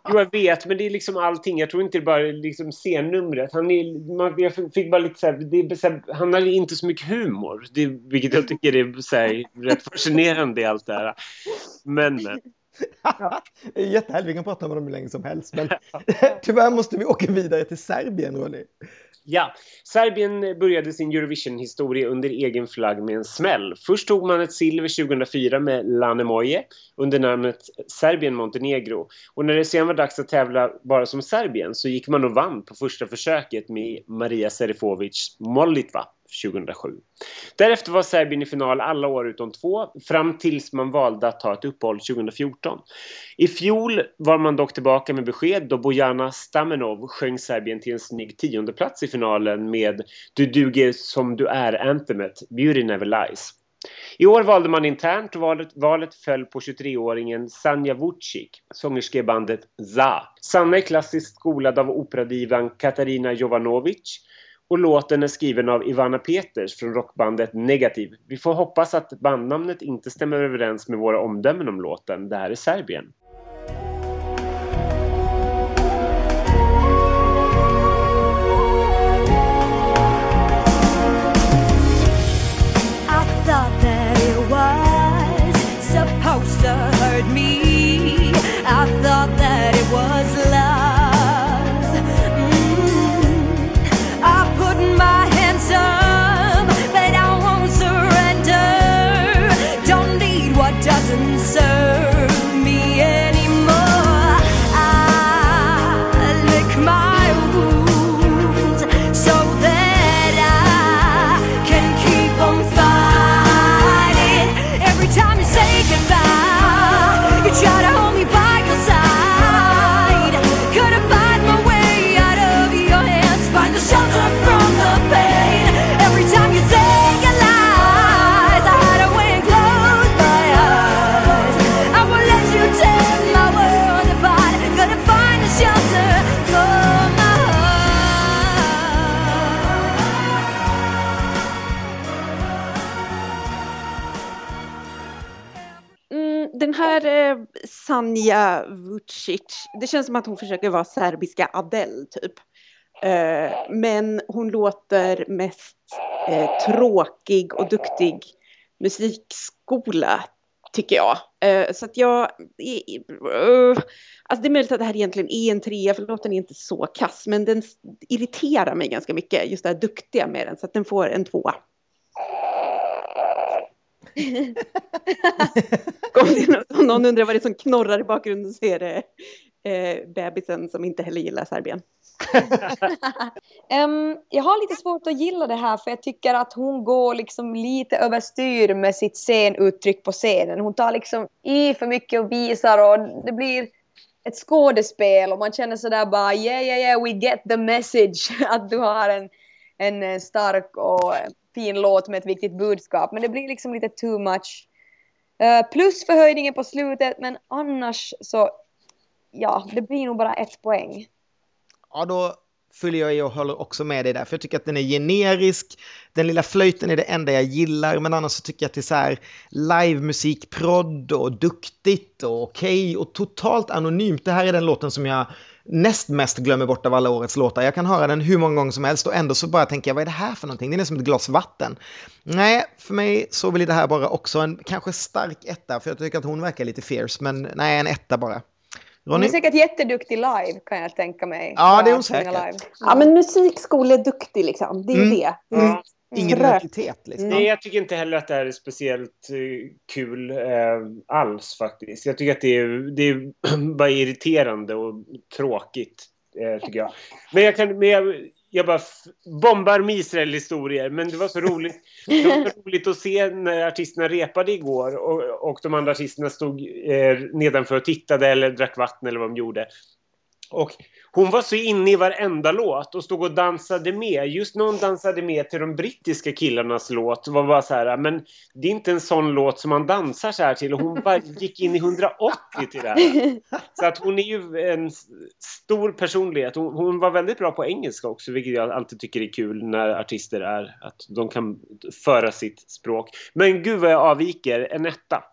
Jo, jag vet, men det är liksom allting. Jag tror inte det bara är liksom scennumret. Han, är, man, jag fick bara lite så här, det är så här, han har inte så mycket humor. Det, vilket jag tycker är så här, rätt fascinerande i allt det här. Men, men. Det är jättehärligt, vi kan prata med dem hur länge som helst. Men tyvärr måste vi åka vidare till Serbien, Ronny. Ja, Serbien började sin Eurovision-historia under egen flagg med en smäll. Först tog man ett silver 2004 med Lane Moje under namnet Serbien-Montenegro. Och när det sen var dags att tävla bara som Serbien så gick man och vann på första försöket med Maria Serifovic Molitva 2007. Därefter var Serbien i final alla år utom två, fram tills man valde att ta ett uppehåll 2014. I fjol var man dock tillbaka med besked då Bojana Stamenov sjöng Serbien till en snygg tiondeplats i finalen med Du duger som du är-anthemet Beauty Never Lies. I år valde man internt och valet, valet föll på 23-åringen Sanja Vucic, sångerska i bandet ZA. Sanna är klassiskt skolad av operadivan Katarina Jovanovic och låten är skriven av Ivana Peters från rockbandet Negativ. Vi får hoppas att bandnamnet inte stämmer överens med våra omdömen om låten. Det här är Serbien. Sanja Vucic, det känns som att hon försöker vara serbiska Adele typ. Eh, men hon låter mest eh, tråkig och duktig musikskola tycker jag. Eh, så att jag... Uh, alltså det är möjligt att det här egentligen är en trea för låten är inte så kass. Men den irriterar mig ganska mycket, just det här duktiga med den. Så att den får en tvåa. Om någon undrar vad det är som knorrar i bakgrunden så är det eh, bebisen som inte heller gillar Serbien. um, jag har lite svårt att gilla det här för jag tycker att hon går liksom lite överstyr med sitt scenuttryck på scenen. Hon tar liksom i för mycket och visar och det blir ett skådespel och man känner sådär bara yeah yeah yeah we get the message att du har en, en eh, stark och eh, fin låt med ett viktigt budskap men det blir liksom lite too much. Uh, plus förhöjningen på slutet men annars så ja det blir nog bara ett poäng. Ja, då fyller jag i och håller också med dig där, för jag tycker att den är generisk. Den lilla flöjten är det enda jag gillar, men annars så tycker jag att det är så här livemusikprodd och duktigt och okej och totalt anonymt. Det här är den låten som jag näst mest glömmer bort av alla årets låtar. Jag kan höra den hur många gånger som helst och ändå så bara tänker jag, vad är det här för någonting? Den är som ett glas vatten. Nej, för mig så vill det här bara också en kanske stark etta, för jag tycker att hon verkar lite fierce, men nej, en etta bara. Hon Ronny? är säkert jätteduktig live kan jag tänka mig. Ja, det är hon säkert. live. Ja men musikskola är duktig liksom, det är Mm. det. Ja. Ingen Trött. identitet liksom. Nej, jag tycker inte heller att det här är speciellt eh, kul eh, alls faktiskt. Jag tycker att det är, det är bara irriterande och tråkigt, eh, tycker jag. Men jag kan... Men jag, jag bara bombar med Israel-historier, men det var så roligt. Det var så roligt att se när artisterna repade igår och, och de andra artisterna stod eh, nedanför och tittade eller drack vatten eller vad de gjorde. Och hon var så inne i varenda låt och stod och dansade med. Just när hon dansade med till de brittiska killarnas låt var bara så här, men det är inte en sån låt som man dansar så här till. Och hon bara gick in i 180 till det här. Så att hon är ju en stor personlighet. Hon, hon var väldigt bra på engelska också, vilket jag alltid tycker är kul när artister är. Att de kan föra sitt språk. Men gud vad jag avviker. En etta.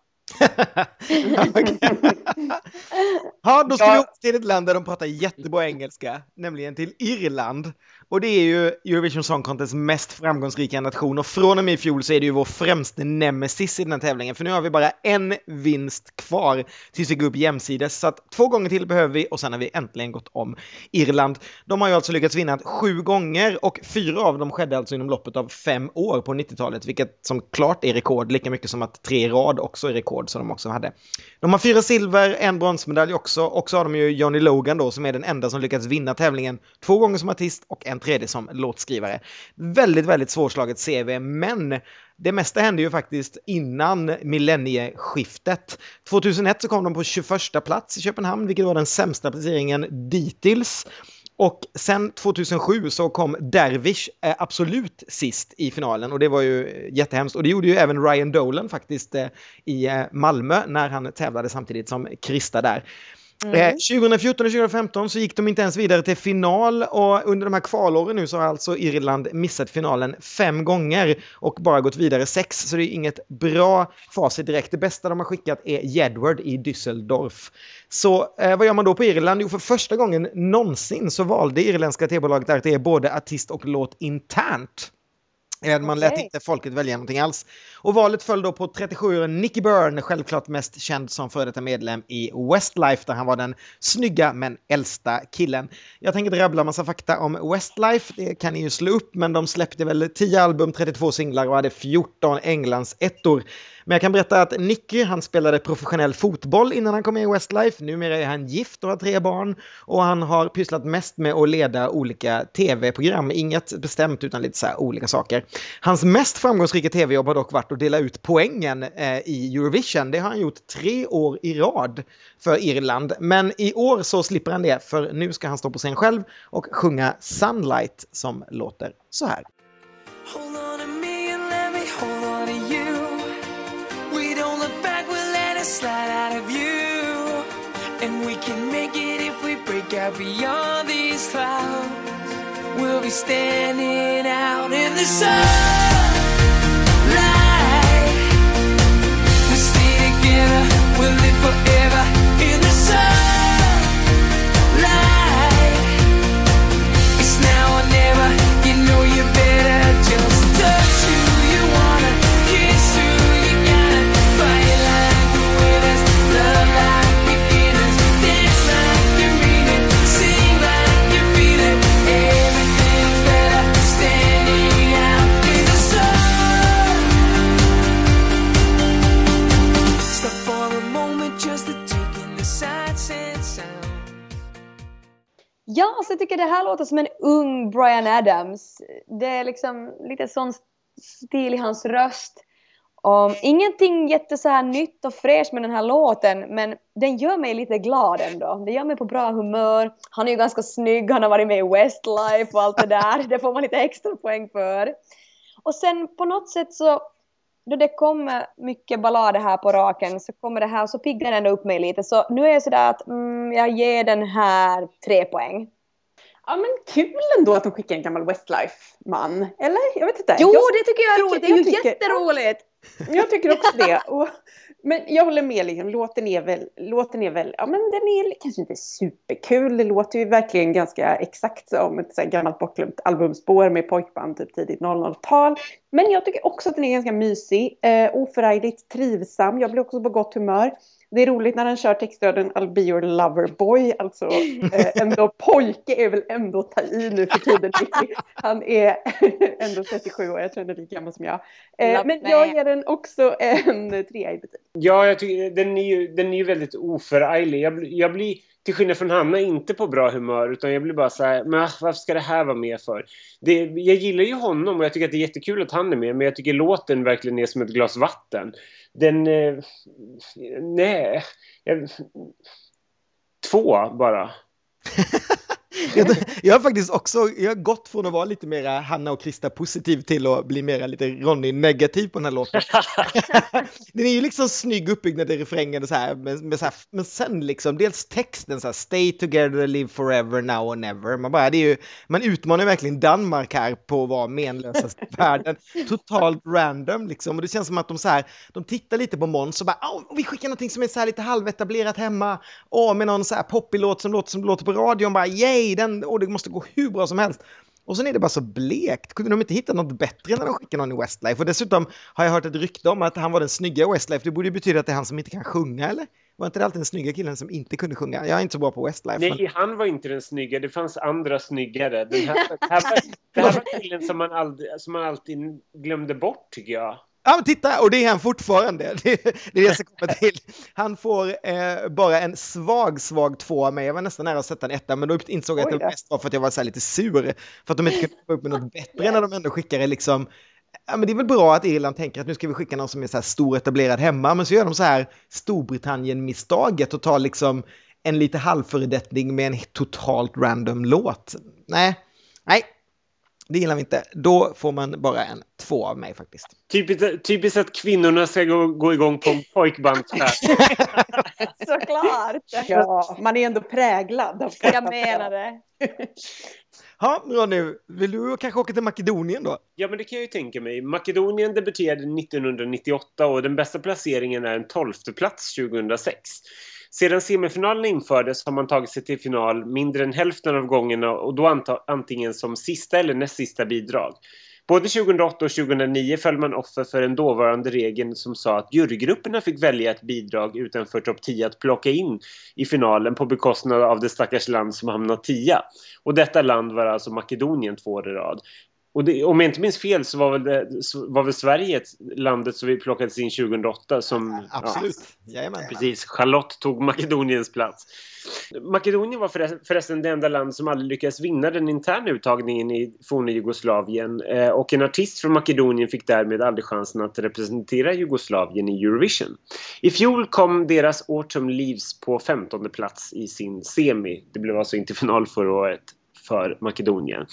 Ja, då ska Ja. vi åka till ett land där de pratar jättebra engelska, nämligen till Irland. Och det är ju Eurovision Song Contests mest framgångsrika nation och från och med i fjol så är det ju vår främste nemesis i den här tävlingen. För nu har vi bara en vinst kvar tills vi går upp jämsides. Så att två gånger till behöver vi och sen har vi äntligen gått om Irland. De har ju alltså lyckats vinna sju gånger och fyra av dem skedde alltså inom loppet av fem år på 90-talet, vilket som klart är rekord, lika mycket som att tre i rad också är rekord som de också hade. De har fyra silver, en bronsmedalj också, och så har de ju Johnny Logan då som är den enda som lyckats vinna tävlingen två gånger som artist och en tredje som låtskrivare. Väldigt, väldigt svårslaget CV, men det mesta hände ju faktiskt innan millennieskiftet. 2001 så kom de på 21 plats i Köpenhamn, vilket var den sämsta placeringen dittills. Och sen 2007 så kom Dervish eh, absolut sist i finalen och det var ju jättehemskt. Och det gjorde ju även Ryan Dolan faktiskt eh, i eh, Malmö när han tävlade samtidigt som Krista där. Eh, 2014 och 2015 så gick de inte ens vidare till final och under de här kvalåren nu så har alltså Irland missat finalen fem gånger och bara gått vidare sex. Så det är inget bra facit direkt. Det bästa de har skickat är Jedward i Düsseldorf. Så eh, vad gör man då på Irland? Jo, för första gången någonsin så valde irländska tv-bolaget att det är både artist och låt internt. Eh, Man lät inte folket välja någonting alls. Och valet föll då på 37-åringen Nicky Byrne, självklart mest känd som före detta medlem i Westlife där han var den snygga men äldsta killen. Jag tänker inte rabbla massa fakta om Westlife, det kan ni ju slå upp, men de släppte väl 10 album, 32 singlar och hade 14 Englands ettor. Men jag kan berätta att Nicky, han spelade professionell fotboll innan han kom med i Westlife. Numera är han gift och har tre barn. Och han har pysslat mest med att leda olika tv-program. Inget bestämt utan lite så här olika saker. Hans mest framgångsrika tv-jobb har dock varit att dela ut poängen eh, i Eurovision. Det har han gjort tre år i rad för Irland. Men i år så slipper han det för nu ska han stå på scen själv och sjunga Sunlight som låter så här. Hold on to me and let me hold on to you. We don't look back, let out of you. And we can make it if we break out beyond these clouds. we'll be standing out in the sunlight. We'll stay together, we'll live forever in the sun. Ja, alltså jag tycker det här låter som en ung Brian Adams. Det är liksom lite sån stil i hans röst. Um, ingenting jätte så här nytt och fräscht med den här låten, men den gör mig lite glad ändå. Det gör mig på bra humör. Han är ju ganska snygg, han har varit med i Westlife och allt det där. Det får man lite extra poäng för. Och sen på något sätt så, då det kommer mycket ballader här på raken så kommer det här och så piggar den ändå upp mig lite. Så nu är jag sådär att mm, jag ger den här tre poäng. Ja men kul ändå att de skickar en gammal Westlife-man. Eller? Jag vet inte. Jo, jag, det tycker jag är roligt. Det är ju tycker- jätteroligt jag tycker också det. Och, men jag håller med, liksom, låten är väl, låten är väl, ja men den är kanske inte superkul. Det låter ju verkligen ganska exakt som ett så här gammalt bortglömt albumspår med pojkband typ tidigt 00-tal. Men jag tycker också att den är ganska mysig, eh, oförargligt trivsam. Jag blir också på gott humör. Det är roligt när den kör textraden I'll be your lover boy. Alltså eh, ändå pojke är väl ändå ta i nu för tiden. Han är ändå 37 år, jag tror han är lika gammal som jag. Eh, men me. jag ger den också en trea i betyg. Ja, jag tycker den är ju, den är ju väldigt oförarglig. Jag, blir- jag blir, till skillnad från Hanna, inte på bra humör. Utan jag blir bara så här, men varför ska det här vara med för? Det, jag gillar ju honom och jag tycker att det är jättekul att han är med. Men jag tycker låten verkligen är som ett glas vatten. Den... Eh, nej. Jag, två bara. Jag, jag har faktiskt också jag har gått från att vara lite mera Hanna och Krista positiv till att bli mera lite Ronny negativ på den här låten. den är ju liksom snygg uppbyggnad i refrängen och så här, men, men, så här, men sen liksom dels texten så här, stay together, live forever, now or never. Man bara, det är ju, man utmanar verkligen Danmark här på att vara menlösast i världen. Totalt random liksom och det känns som att de så här, de tittar lite på Måns och bara, "Åh, vi skickar någonting som är så här lite halvetablerat hemma, åh, med någon så här poppig låt som låter som låter på radion, bara yay, den, och det måste gå hur bra som helst. Och sen är det bara så blekt. Kunde de inte hitta något bättre när de skickar någon i Westlife? Och dessutom har jag hört ett rykte om att han var den snygga i Westlife. Det borde ju betyda att det är han som inte kan sjunga, eller? Var inte det alltid den snygga killen som inte kunde sjunga? Jag är inte så bra på Westlife. men- Nej, han var inte den snygga. Det fanns andra snyggare. Den här, det, här var, det här var killen som man, aldrig, som man alltid glömde bort, tycker jag. Ja, men titta, och det är han fortfarande. Det, det är det ska komma till. Han får eh, bara en svag, svag två av mig. Jag var nästan nära att sätta en etta, men då insåg jag att det mest var för att jag var så här lite sur. För att de inte kunde få upp med något bättre när de ändå skickade liksom Ja, men det är väl bra att Irland tänker att nu ska vi skicka någon som är så här stor etablerad hemma, men så gör de så här Storbritannien-misstaget och tar liksom en lite halvföredättning med en totalt random låt. Nej, nej, det gillar vi inte. Då får man bara en två av mig faktiskt. Typiskt, typiskt att kvinnorna ska gå, gå igång på en pojkbandsfärd. Såklart. Ja, man är ändå präglad av Jag menar det. Ja, Ronny, vill du kanske åka till Makedonien då? Ja, men det kan jag ju tänka mig. Makedonien debuterade 1998 och den bästa placeringen är en tolfte plats 2006. Sedan semifinalerna infördes har man tagit sig till final mindre än hälften av gångerna och då antingen som sista eller näst sista bidrag. Både 2008 och 2009 föll man offer för den dåvarande regeln som sa att jurygrupperna fick välja ett bidrag utanför topp 10 att plocka in i finalen på bekostnad av det stackars land som hamnat 10. Och detta land var alltså Makedonien två år i rad. Och det, om jag inte minns fel så var väl, det, var väl Sverige landet som vi plockades in 2008 som... Absolut. Ja, Jajamän. Precis, Charlotte tog Makedoniens plats. Makedonien var förresten- förresten det enda land som aldrig lyckades vinna den interna uttagningen i forna Jugoslavien eh, och en artist från Makedonien fick därmed aldrig chansen att representera Jugoslavien i Eurovision. I fjol kom deras Autumn Leaves på 15 plats i sin semi. Det blev alltså inte final förra året för Makedonien.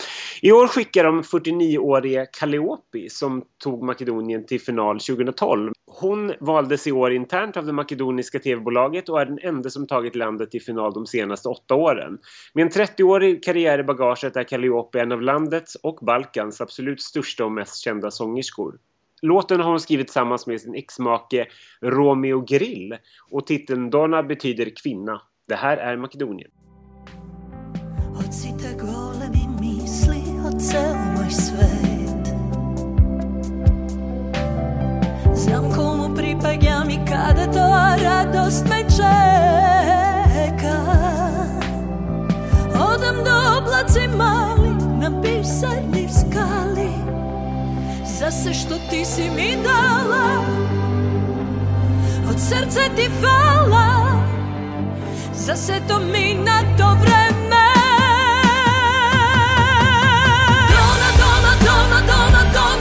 I år skickar de 49-årige Kaleopi som tog Makedonien till final 2012. Hon valdes i år internt av det makedoniska tv-bolaget och är den enda som tagit landet till final de senaste åtta åren. Med en 30-årig karriär i bagaget är Kaleopi en av landets och Balkans absolut största och mest kända sångerskor. Låten har hon skrivit tillsammans med sin exmake Romeo Grill och titeln Donna betyder kvinna. Det här är Makedonien. Odsite golemi misli od ceo moj svet. Znam komu pripagjam i kada to radost me čeka. Odam do oblaci mali na pisarni skali. Za sve što ti si mi dala. Od srca ti hvala. Za sve to mi na to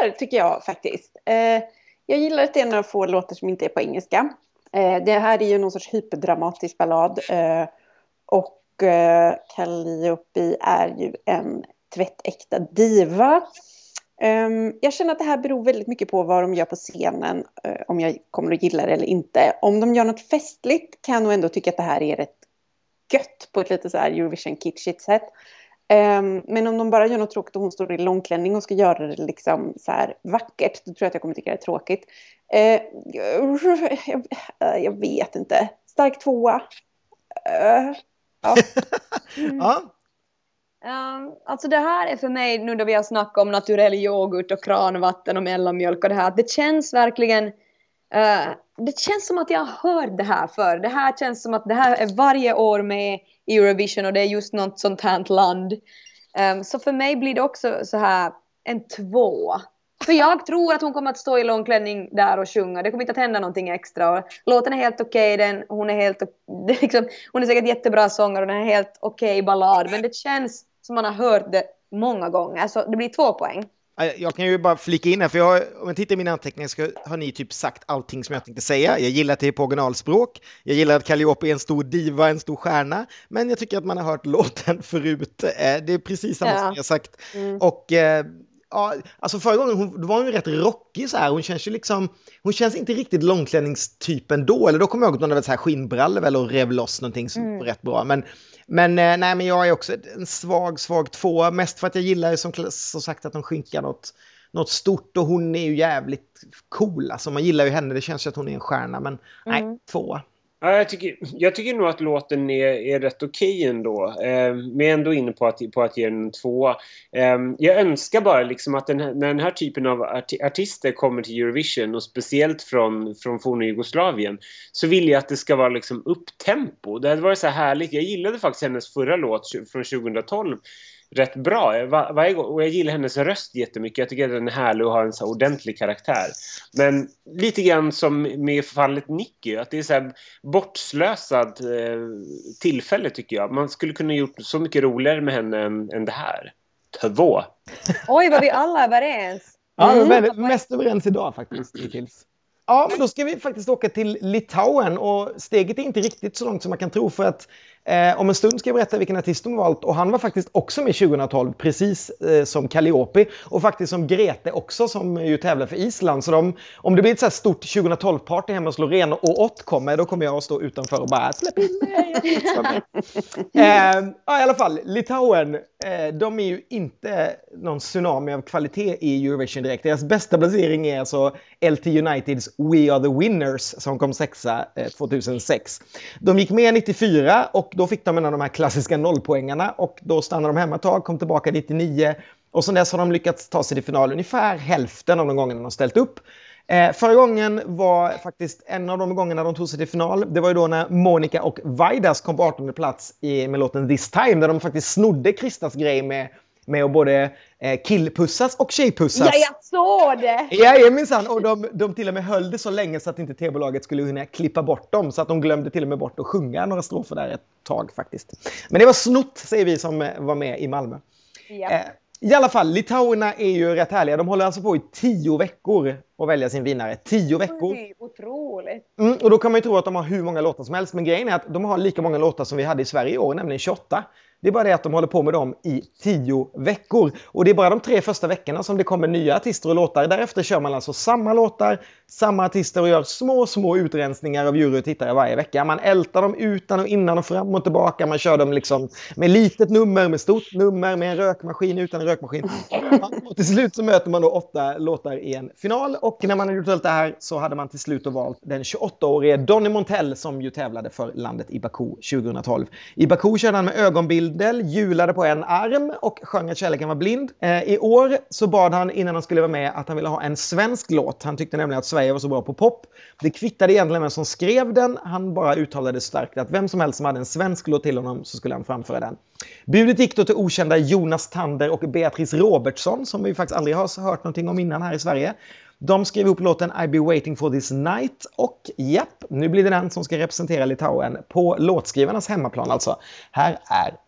här tycker jag faktiskt. Eh, jag gillar att det är några få låtar som inte är på engelska. Eh, det här är ju någon sorts hyperdramatisk ballad. Eh, och eh, Calliope är ju en tvättäkta diva. Ehm, jag känner att det här beror väldigt mycket på vad de gör på scenen. Eh, om jag kommer att gilla det eller inte. Om de gör något festligt kan jag nog ändå tycka att det här är rätt gött på ett lite så här Eurovision kitschigt sätt. Ehm, men om de bara gör något tråkigt och hon står i långklänning och ska göra det liksom så här vackert, då tror jag att jag kommer tycka det är tråkigt. Eh, jag, vet inte. Stark tvåa. Eh, ja. Ja, Um, alltså det här är för mig, nu då vi har snackat om naturell yoghurt och kranvatten och mellanmjölk och det här, det känns verkligen Uh, det känns som att jag har hört det här för. Det här känns som att det här är varje år med i Eurovision och det är just något sånt här land. Um, så för mig blir det också så här en två. För jag tror att hon kommer att stå i långklänning där och sjunga. Det kommer inte att hända någonting extra. Låten är helt okej. den, hon, är helt, det liksom, hon är säkert jättebra sångare och den är helt okej ballad. Men det känns som man har hört det många gånger. Så det blir två poäng. Ja, Jag kan ju bara flika in här, för jag, om jag tittar i mina anteckningar så har ni typ sagt allting som jag tänkte säga. Jag gillar att det är på originalspråk, jag gillar att Calliope är en stor diva, en stor stjärna, men jag tycker att man har hört låten förut. Eh, Det är precis samma Ja. som jag sagt. Mm. Och eh, ja, alltså förra gången hon, då var hon ju rätt rockig så här. Hon känns ju liksom, hon känns inte riktigt långklänningstypen då. Eller då kommer jag ihåg att hon hade så här skinnbrallor väl och rev loss någonting som Mm. rätt bra. Men, men eh, nej, men jag är också en svag, svag tvåa. Mest för att jag gillar som, som sagt att de skinkar något, något stort och hon är ju jävligt cool. Alltså man gillar ju henne, det känns ju att hon är en stjärna. Men nej, Mm. tvåa. Ja, jag, tycker, jag tycker nog att låten är, är rätt okej ändå. Eh, men jag är ändå inne på att, på att ge den en tvåa. Eh, jag önskar bara liksom att den när den här typen av arti artister kommer till Eurovision och speciellt från, från forna Jugoslavien så vill jag att det ska vara liksom upptempo. Det hade varit så här härligt. Jag gillade faktiskt hennes förra låt från 2012 rätt bra. Va- Varje gång, och jag gillar hennes röst jättemycket. Jag tycker att den är härlig och har en så här ordentlig karaktär. Men lite grann som med fallet Nicky, att det är så här bortslösad eh, tillfälle tycker jag. Man skulle kunna gjort så mycket roligare med henne än, än det här. Två. Oj, vad vi alla är överens. Ja, Mm. väldigt, mest överens idag faktiskt hittills. Ja, men då ska vi faktiskt åka till Litauen och steget är inte riktigt så långt som man kan tro för att eh, om en stund ska jag berätta vilken artist de valt och han var faktiskt också med 2012 precis eh, som Calliope och faktiskt som Grete också som ju tävlar för Island. Så de, om det blir ett så stort 2012-party hemma hos Loreen och Ott kommer då kommer jag att stå utanför och bara släpp in mig, jag vill inte vara med." eh, ja, I alla fall, Litauen, eh, de är ju inte någon tsunami av kvalitet i Eurovision direkt. Deras bästa placering är alltså LT Uniteds We Are The Winners som kom sexa eh, 2006. De gick med 94 och då fick de en av de här klassiska nollpoängarna och då stannade de hemma ett tag, kom tillbaka 99 och sen dess har de lyckats ta sig till final ungefär hälften av de gångerna de ställt upp. Eh, förra gången var faktiskt en av de gångerna de tog sig till final. Det var ju då när Monica och Vaidas kom på 18 plats i, med låten This Time där de faktiskt snodde Kristas grej med, med att både eh, killpussas och tjejpussas. Ja, jag såg det! Ja, minsann. Och de, de till och med höll det så länge så att inte tv-bolaget skulle hinna klippa bort dem. Så att de glömde till och med bort att sjunga några strofer där ett tag faktiskt. Men det var snott, säger vi som eh, var med i Malmö. Ja. Eh, I alla fall, litauerna är ju rätt härliga. De håller alltså på i tio veckor att välja sin vinnare. Tio veckor. Oj, otroligt. Mm, och då kan man ju tro att de har hur många låtar som helst. Men grejen är att de har lika många låtar som vi hade i Sverige i år, nämligen 28. Det är bara det att de håller på med dem i tio veckor. Och det är bara de tre första veckorna som det kommer nya artister och låtar. Därefter kör man alltså samma låtar, samma artister och gör små, små utrensningar av jury och tittare varje vecka. Man ältar dem utan och innan och fram och tillbaka. Man kör dem liksom med litet nummer, med stort nummer, med en rökmaskin, utan en rökmaskin. Och till slut så möter man då åtta låtar i en final. Och när man har gjort allt det här så hade man till slut valt den 28-årige Donny Montell som ju tävlade för landet i Baku 2012. I Baku körde han med ögonbild Gyldel hjulade på en arm och sjöng att kärleken var blind. Eh, I år så bad han innan han skulle vara med att han ville ha en svensk låt. Han tyckte nämligen att Sverige var så bra på pop. Det kvittade egentligen vem som skrev den. Han bara uttalade starkt att vem som helst som hade en svensk låt till honom så skulle han framföra den. Budet gick då till okända Jonas Tander och Beatrice Robertsson som vi faktiskt aldrig har hört någonting om innan här i Sverige. De skrev ihop låten I be waiting for this night och japp, nu blir det den som ska representera Litauen på låtskrivarnas hemmaplan alltså. Här är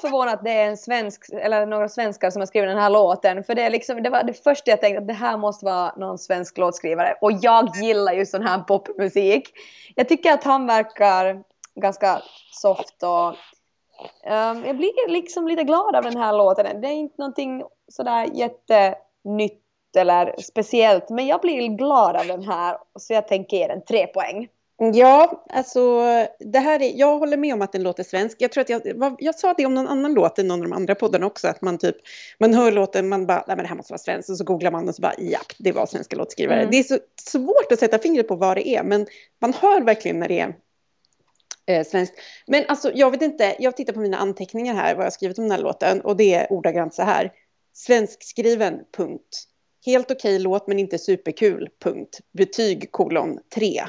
alls förvånad att det är en svensk, eller några svenskar som har skrivit den här låten. För det, är liksom, det var det första jag tänkte att det här måste vara någon svensk låtskrivare. Och jag gillar ju sån här popmusik. Jag tycker att han verkar ganska soft och um, jag blir liksom lite glad av den här låten. Det är inte någonting sådär jättenytt eller speciellt. Men jag blir glad av den här. Så jag tänker ge den tre poäng. Ja, alltså det här är, jag håller med om att den låter svensk. Jag tror att jag, jag sa det om någon annan låt i någon av de andra poddarna också, att man typ, man hör låten, man bara, nej men det här måste vara svenskt, och så googlar man och så bara, ja, det var svenska låtskrivare. Mm. Det är så svårt att sätta fingret på vad det är, men man hör verkligen när det är eh, svenskt. Men alltså, jag vet inte, jag tittar på mina anteckningar här, vad jag har skrivit om den här låten, och det är ordagrant så här, svenskskriven, punkt. Helt okej låt, men inte superkul, punkt. Betyg, kolon, tre.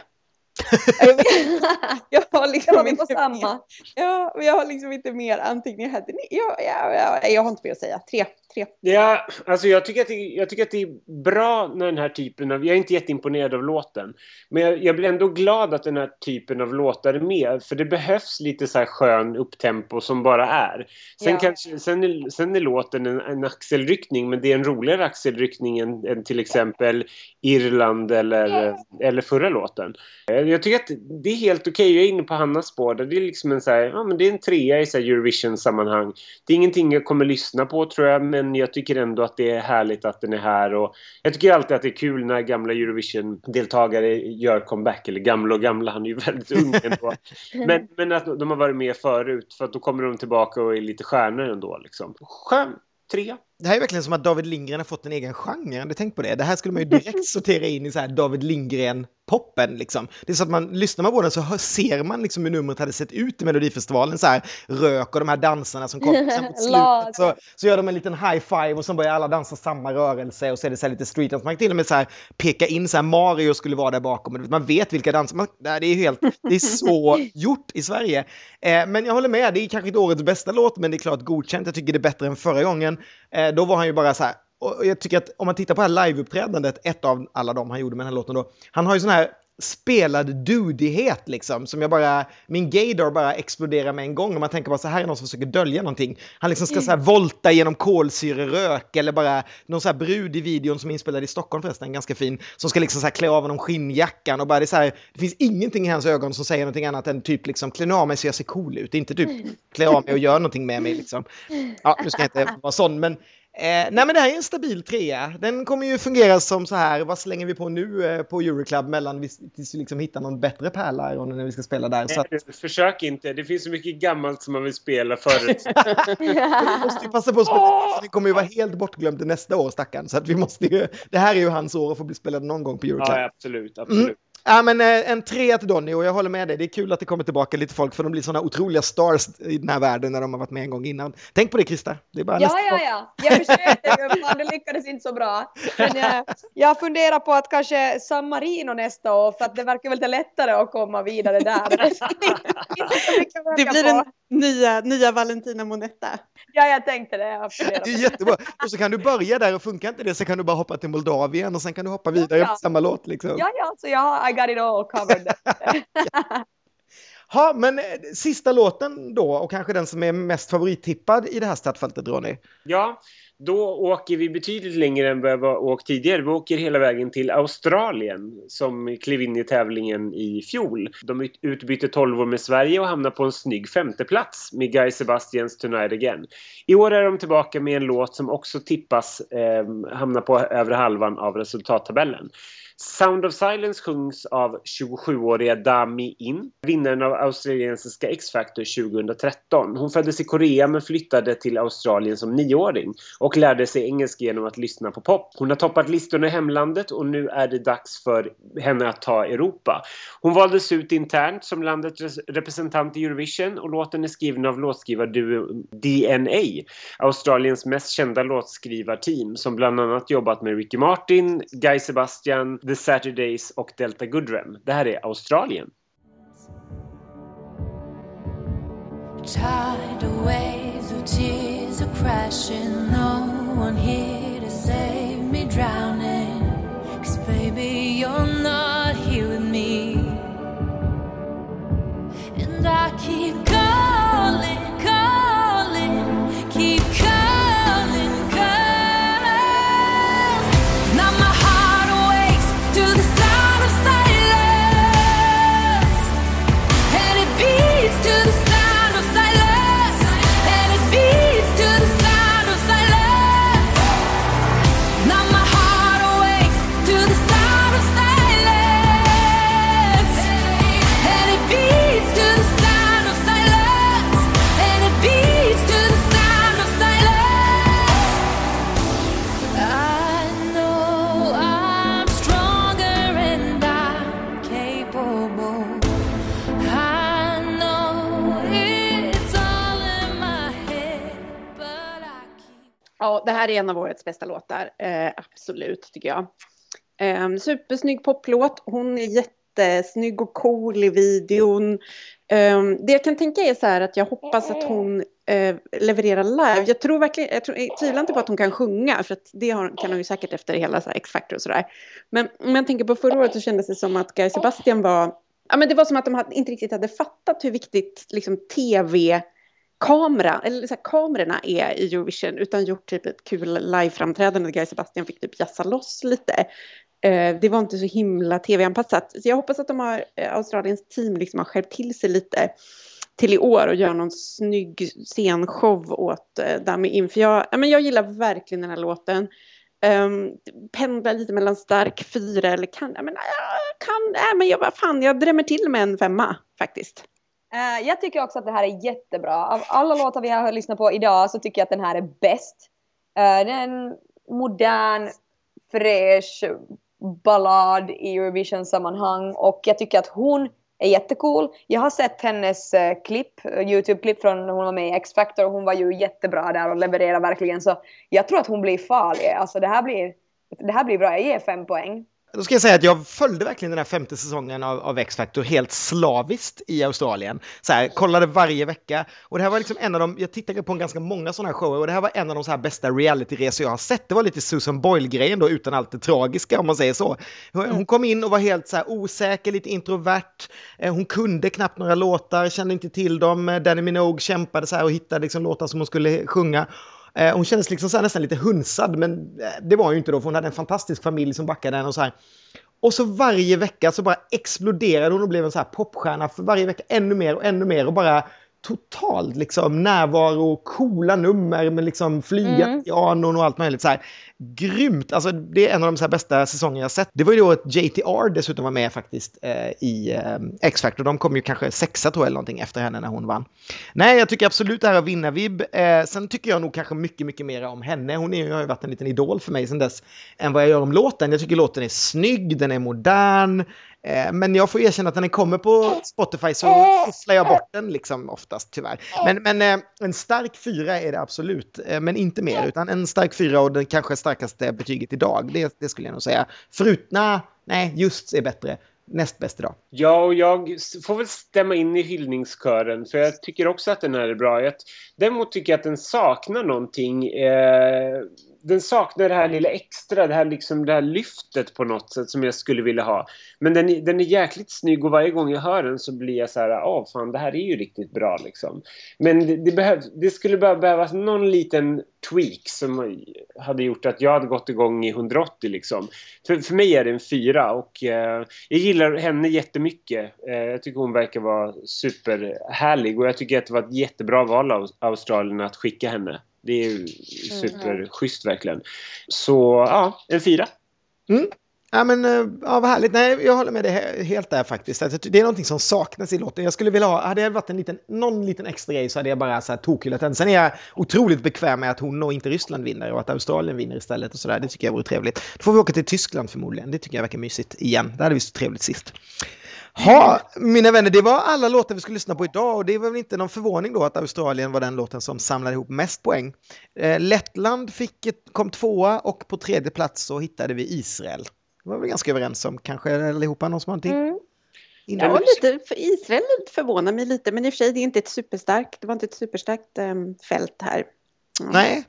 jag har liksom vi inte samma. Ja, jag har liksom inte mer anteckningar här. Ja, ja, ja, jag har inte mer att säga. Tre, tre. Ja, alltså jag tycker, att det, jag tycker att det är bra när den här typen av... Jag är inte jätteimponerad av låten. Men jag, jag blir ändå glad att den här typen av låtar är med. För det behövs lite så här skön upptempo som bara är. Sen, Ja. kanske, sen, är, sen är låten en, en axelryckning. Men det är en roligare axelryckning än, än till exempel Irland eller, eller förra låten. Eh, Jag tycker att det är helt okej. Jag är inne på Hannas spår. Det är liksom en så här, ja men det är en trea i Eurovision-sammanhang. Det är ingenting jag kommer lyssna på tror jag, men jag tycker ändå att det är härligt att den är här. Och jag tycker alltid att det är kul när gamla Eurovision-deltagare gör comeback. Eller gamla och gamla, han är ju väldigt ung ändå. men, men att de har varit med förut, för att då kommer de tillbaka och är lite stjärnor ändå. Liksom. Skön, trea. Det här är verkligen som att David Lindgren har fått en egen genre. Ni tänkt på det? Det här skulle man ju direkt sortera in i så här David Lindgren-poppen. Liksom. Det är så att man lyssnar man på den så hör, ser man liksom hur numret hade sett ut i Melodifestivalen. Så här, rök och de här dansarna som kom. Sen mot slutet så, så gör de en liten high five och så börjar alla dansa samma rörelse och så är det så här lite street dance. Man kan till och med så här peka in så här Mario skulle vara där bakom. Man vet vilka danser. Man, det är helt, det är så gjort i Sverige. Eh, men jag håller med, det är kanske inte årets bästa låt, men det är klart godkänt. Jag tycker det är bättre än förra gången. Eh, då var han ju bara så här, och jag tycker att om man tittar på det här liveuppträdandet, ett av alla de han gjorde med den här låten då, han har ju sån här spelad dudighet liksom, som jag bara, min gaydar bara exploderar med en gång och man tänker bara så här är någon som försöker dölja någonting. Han liksom ska så här volta genom kolsyrerök eller bara någon så här brud i videon som är inspelad i Stockholm förresten, ganska fin, som ska liksom så här klä av honom skinnjackan och bara det är så här, det finns ingenting i hans ögon som säger någonting annat än typ liksom klä av mig så jag ser cool ut, inte typ klä av mig och gör någonting med mig liksom. Ja, nu ska jag inte vara sån, men Eh, nej men det här är en stabil trea. Den kommer ju fungera som så här, vad slänger vi på nu eh, på Euroclub mellan vi, tills vi liksom hittar någon bättre pärla när vi ska spela där. Så att, Försök inte. Det finns så mycket gammalt som man vill spela förut. vi måste ju passa på att spela, för det kommer ju vara helt bortglömt nästa år stackarn. Så att vi måste ju, det här är ju hans år att få bli spelad någon gång på Euroclub. ja, absolut. absolut. Ja, men eh, en trea till Donny och jag håller med dig. Det är kul att det kommer tillbaka lite folk för de blir sådana otroliga stars i den här världen när de har varit med en gång innan. Tänk på det Krista. Det är bara Ja, nästa ja, ja. Jag försökte men det lyckades inte så bra. Men jag, jag funderar på att kanske San Marino nästa år, för att det verkar väl lite lättare att komma vidare där. Det blir den nya, nya Valentina Monetta. Ja, jag tänkte det. Jag Det är jättebra. Och så kan du börja där och funkar inte det så kan du bara hoppa till Moldavien och sen kan du hoppa vidare Ja. på samma låt liksom. Ja, ja, så jag har I got it all covered. Ja, men eh, sista låten då och kanske den som är mest favorittippad i det här startfältet Ronny. Ja, då åker vi betydligt längre än vad vi har åkt tidigare. Vi åker hela vägen till Australien som klev in i tävlingen i fjol. De utbytte 12 med Sverige och hamnade på en snygg femteplats med Guy Sebastians Tonight Again. I år är de tillbaka med en låt som också tippas eh, hamna på övre halvan av resultattabellen. Sound of Silence sjungs av 27-åriga Dami In, vinnaren av australiensiska X-Factor 2013. Hon föddes i Korea men flyttade till Australien som nioåring och och lärde sig engelska genom att lyssna på pop. Hon har toppat listorna i hemlandet och nu är det dags för henne att ta Europa. Hon valdes ut internt som landets representant i Eurovision och låten är skriven av låtskrivarduon DNA, Australiens mest kända låtskrivarteam som bland annat jobbat med Ricky Martin, Guy Sebastian, The Saturdays och Delta Goodrem. Det här är Australien. Tidal away. Tears are crashing. No one here to save me drowning. Här är en av årets bästa låtar. Eh, absolut, tycker jag. Eh, supersnygg poplåt. Hon är jättesnygg och cool i videon. Eh, det jag kan tänka är så här att jag hoppas att hon eh, levererar live. Jag tror verkligen, jag, tror, jag tvivlar inte på att hon kan sjunga, för att det har, kan hon ju säkert efter hela så X-Factor och sådär. Men om jag tänker på förra året så kändes det som att Guy Sebastian var, ja men det var som att de hade, inte riktigt hade fattat hur viktigt liksom tv kamera, eller så här, kamerorna är i Eurovision utan gjort typ ett kul liveframträdande där Guy Sebastian fick typ jassa loss lite. Eh, det var inte så himla tv-anpassat. Så jag hoppas att de har, eh, Australiens team liksom har skärpt till sig lite till i år och gör någon snygg scenshow åt eh, Dami In. För jag, ja, men jag gillar verkligen den här låten. Um, pendlar lite mellan stark fyra eller kan, ja, men, jag kan, ja, men jag, vad fan, jag drämmer till med en femma faktiskt. Uh, jag tycker också att det här är jättebra. Av alla låtar vi har lyssnat på idag så tycker jag att den här är bäst. Uh, det är en modern, fräsch ballad i Eurovision-sammanhang och jag tycker att hon är jättecool. Jag har sett hennes uh, klipp, Youtube-klipp från när hon var med i X-Factor och hon var ju jättebra där och levererade verkligen så jag tror att hon blir farlig. Alltså det här blir, det här blir bra. Jag ger fem poäng. Då ska jag säga att jag följde verkligen den här femte säsongen av, av X-Factor helt slaviskt i Australien. Så här, kollade varje vecka. Och det här var liksom en av de, jag tittade på ganska många sådana här shower och det här var en av de så här bästa realityresor jag har sett. Det var lite Susan Boyle-grejen då utan allt det tragiska om man säger så. Hon, hon kom in och var helt så här osäker, lite introvert. Eh, Hon kunde knappt några låtar, kände inte till dem. Eh, Danny Minogue kämpade så här och hittade liksom låtar som hon skulle sjunga. Eh, Hon kändes liksom så här nästan lite hunsad, men eh, det var hon ju inte då, för hon hade en fantastisk familj som backade henne och så här. Och så varje vecka så bara exploderade hon och blev en så här popstjärna för varje vecka ännu mer och ännu mer och bara totalt liksom närvaro, coola nummer med liksom flygande Mm. pianon och allt möjligt så här. Grymt! Alltså det är en av de så här bästa säsongerna jag sett. Det var ju då att JTR dessutom var med faktiskt eh, i eh, X-Factor. De kom ju kanske sexa tror jag eller någonting efter henne när hon vann. Nej, jag tycker absolut det här har vinnarvibb. Eh, sen tycker jag nog kanske mycket, mycket mer om henne. Hon är, ju- har ju varit en liten idol för mig sedan dess än vad jag gör om låten. Jag tycker låten är snygg, den är modern. Eh, men jag får erkänna att när den kommer på Spotify så fifflar jag bort den liksom oftast tyvärr. Men, men eh, en stark fyra är det absolut, eh, men inte mer. Utan en stark fyra och den kanske starkaste betyget idag, det, det skulle jag nog säga. Förut, nej, just är bättre. Näst bäst idag. Ja, och jag får väl stämma in i hyllningskören för jag tycker också att den här är bra. Jag, däremot tycker jag att den saknar någonting. Eh, den saknar det här lilla extra, det här, liksom, det här lyftet på något sätt som jag skulle vilja ha. Men den, är- den är jäkligt snygg och varje gång jag hör den så blir jag så här, åh fan det här är ju riktigt bra liksom. Men det, det, behöv, det skulle bara behövas någon liten tweak som hade gjort att jag hade gått igång i 180 liksom. För, för mig är det en fyra och eh, jag gillar henne jättemycket. Eh, jag tycker hon verkar vara superhärlig och jag tycker att det var ett jättebra val av Australien att skicka henne. Det är ju superschysst verkligen. Så ja, en fyra. Ja, men eh, ja, vad härligt. Nej, jag håller med dig he- helt där faktiskt. Alltså, det är någonting som saknas i låten. Jag skulle vilja ha, hade det varit en liten, någon liten extra grej så hade jag bara så här tokhyllat den. Sen är jag otroligt bekväm med att hon och inte Ryssland vinner och att Australien vinner istället och sådär. Det tycker jag vore trevligt. Då får vi åka till Tyskland förmodligen. Det tycker jag verkar mysigt igen. Det hade vi så trevligt sist. Ha, mina vänner, det var alla låtar vi skulle lyssna på idag och det var väl inte någon förvåning då att Australien var den låten som samlade ihop mest poäng. Eh, Lettland fick ett, kom tvåa och på tredje plats så hittade vi Israel. Det var vi ganska överens om, kanske allihopa, någon som har någonting? Mm. innan? Ja, lite, för Israel förvånar mig lite, men i och för sig det är inte ett superstarkt, det var inte ett superstarkt ehm, fält här. Mm. Nej.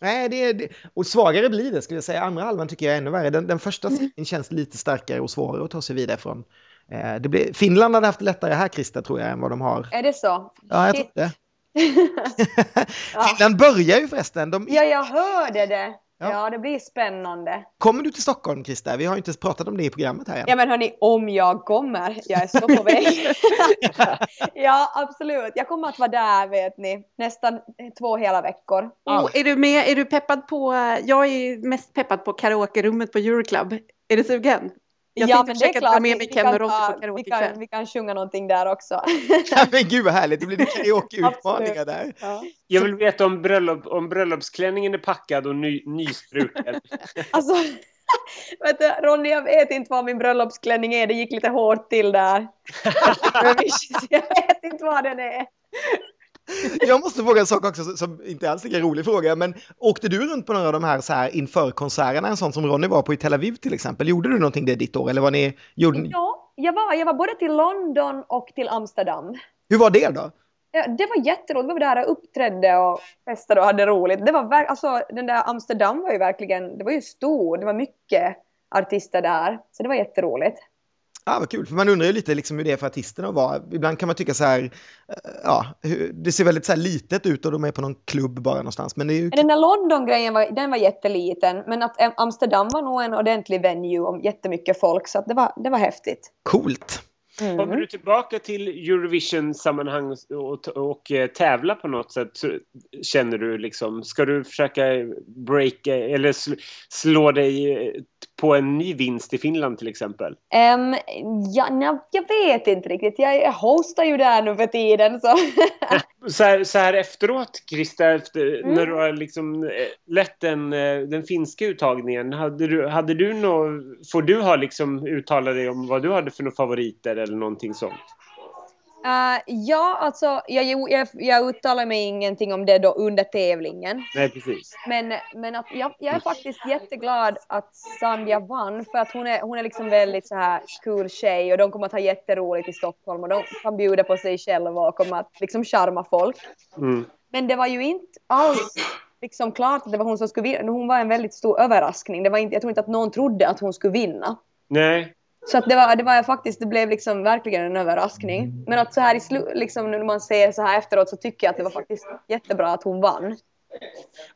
Nej, det det, och svagare blir det skulle jag säga. Andra halvan tycker jag är ännu värre. Den, den första serien känns lite starkare och svårare att ta sig vidare från. Eh, det blir, Finland hade haft lättare här, Krista, tror jag, än vad de har. Är det så? Ja, jag tror det. Finland börjar ju förresten. De, Ja, jag hörde det. Ja. Ja, det blir spännande. Kommer du till Stockholm, Krista? Vi har ju inte pratat om det i programmet här än. Ja men hörni, om jag kommer, jag är så på väg. ja absolut, jag kommer att vara där vet ni, nästan två hela veckor. Och är du med, är du peppad på, jag är mest peppad på karaoke-rummet på Euroclub. Är du sugen? Jag ja tänkte försöka dra med vi- mig vi Ken kan och ta- på vi karaoke kan, vi kan sjunga någonting där också. Ja, men gud vad härligt, det blir karaoke-utmaningar där. ja. Jag vill veta om, bröllop, om bröllopsklänningen är packad och ny, nystruken. Alltså, vet du, Ronny jag vet inte vad min bröllopsklänning är, det gick lite hårt till där. Vi- jag vet inte vad den är. Jag måste fråga en sak också som inte alls är en rolig fråga, men åkte du runt på några av de här, så här inför-konserterna, en sån som Ronny var på i Tel Aviv till exempel? Gjorde du någonting det ditt år eller var ni, gjorde, Ja, jag var, jag var både till London och till Amsterdam. hur var det då? Ja, det var jätteroligt. Vi var där och uppträdde och festade och hade roligt. Det var alltså, den där Amsterdam var ju verkligen, det var ju stor, det var mycket artister där. Så det var jätteroligt. Ah, vad kul, för man undrar ju lite liksom hur det är för artisterna att vara. Ibland kan man tycka så här, eh, ja, det ser väldigt så här litet ut och de är på någon klubb bara någonstans. Men det är ju den där London-grejen var, den var jätteliten. Men att Am- Amsterdam var nog en ordentlig venue om jättemycket folk. Så det, var, det var häftigt. coolt. Kommer du tillbaka till Eurovision-sammanhang och, och eh, tävla på något sätt? Känner du liksom, ska du försöka breaka eller sl, slå dig eh, på en ny vinst i Finland till exempel? Ehm, ja, nej, jag vet inte riktigt. Jag, hostar ju där nu för tiden. Så. Så här, så här efteråt, Krista, efter, Mm. när du har liksom eh, lett den, den finska uttagningen, hade du, hade du nå, får du ha liksom uttala dig om vad du hade för några favoriter eller någonting sånt? Eh, ja, alltså jag, jag, jag uttalar mig ingenting om det då under tävlingen. Nej, precis. Men, men att jag, jag är faktiskt jätteglad att Sandja vann för att hon är, hon är liksom väldigt så här cool tjej och de kommer att ha jätteroligt i Stockholm och de kan bjuda på sig själva och kommer att liksom charma folk. Mm. Men det var ju inte alls liksom klart att det var hon som skulle vinna. Hon var en väldigt stor överraskning. Det var inte, jag tror inte att någon trodde att hon skulle vinna. Nej, Så att det var, det var faktiskt, det blev liksom verkligen en överraskning. Men att så här i slu, liksom när man ser så här efteråt så tycker jag att det var faktiskt jättebra att hon vann.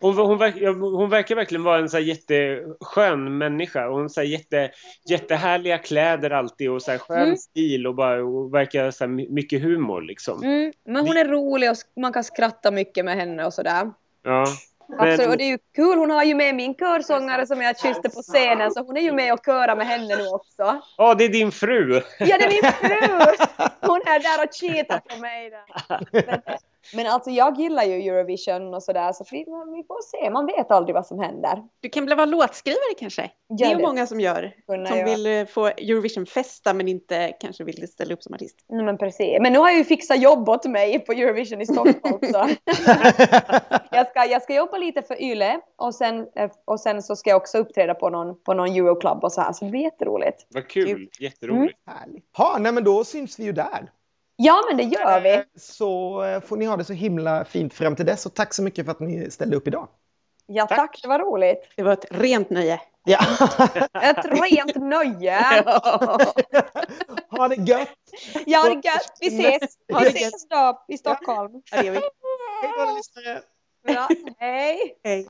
Hon, hon, verkar, hon verkar verkligen vara en så här jätteskön människa. Och hon har jätte, jättehärliga kläder alltid och så här skön Mm. stil och, bara, och verkar så mycket humor liksom. Mm, men hon är rolig och man kan skratta mycket med henne och sådär. Ja. Absolut, och Men, det är ju kul. Hon har ju med min körsångare som jag kysste på scenen så hon är ju med och körar med henne nu också. ja, det är din fru. Ja, det är min fru! Hon är där och cheatar på mig. Där. Men, Men alltså jag gillar ju Eurovision och sådär så vi, vi får se, man vet aldrig vad som händer. Du kan väl vara låtskrivare kanske? Det är ju många som gör. Kunna Som göra. vill eh, få Eurovision-festa men inte kanske vill ställa upp som artist. Nej, men precis. Men nu har jag ju fixat jobb åt mig på Eurovision i Stockholm så jag, ska, jag ska jobba lite för YLE och sen, eh, och sen så ska jag också uppträda på någon, på någon Euroclub och så här så det blir jätteroligt. Vad kul. Jätteroligt. Härligt. Ha, nej men då syns vi ju där. Ja men det gör vi. Så eh, får ni ha det så himla fint fram till dess och tack så mycket för att ni ställde upp idag. Ja tack, det var roligt. Det var ett rent nöje. Ja. Ett rent nöje. ha det gött! Ja det är gött, vi ses. Ha Vi det gött. ses då i Stockholm. Ja, det. Hej då lyssnare! Bra. Hej. Hej.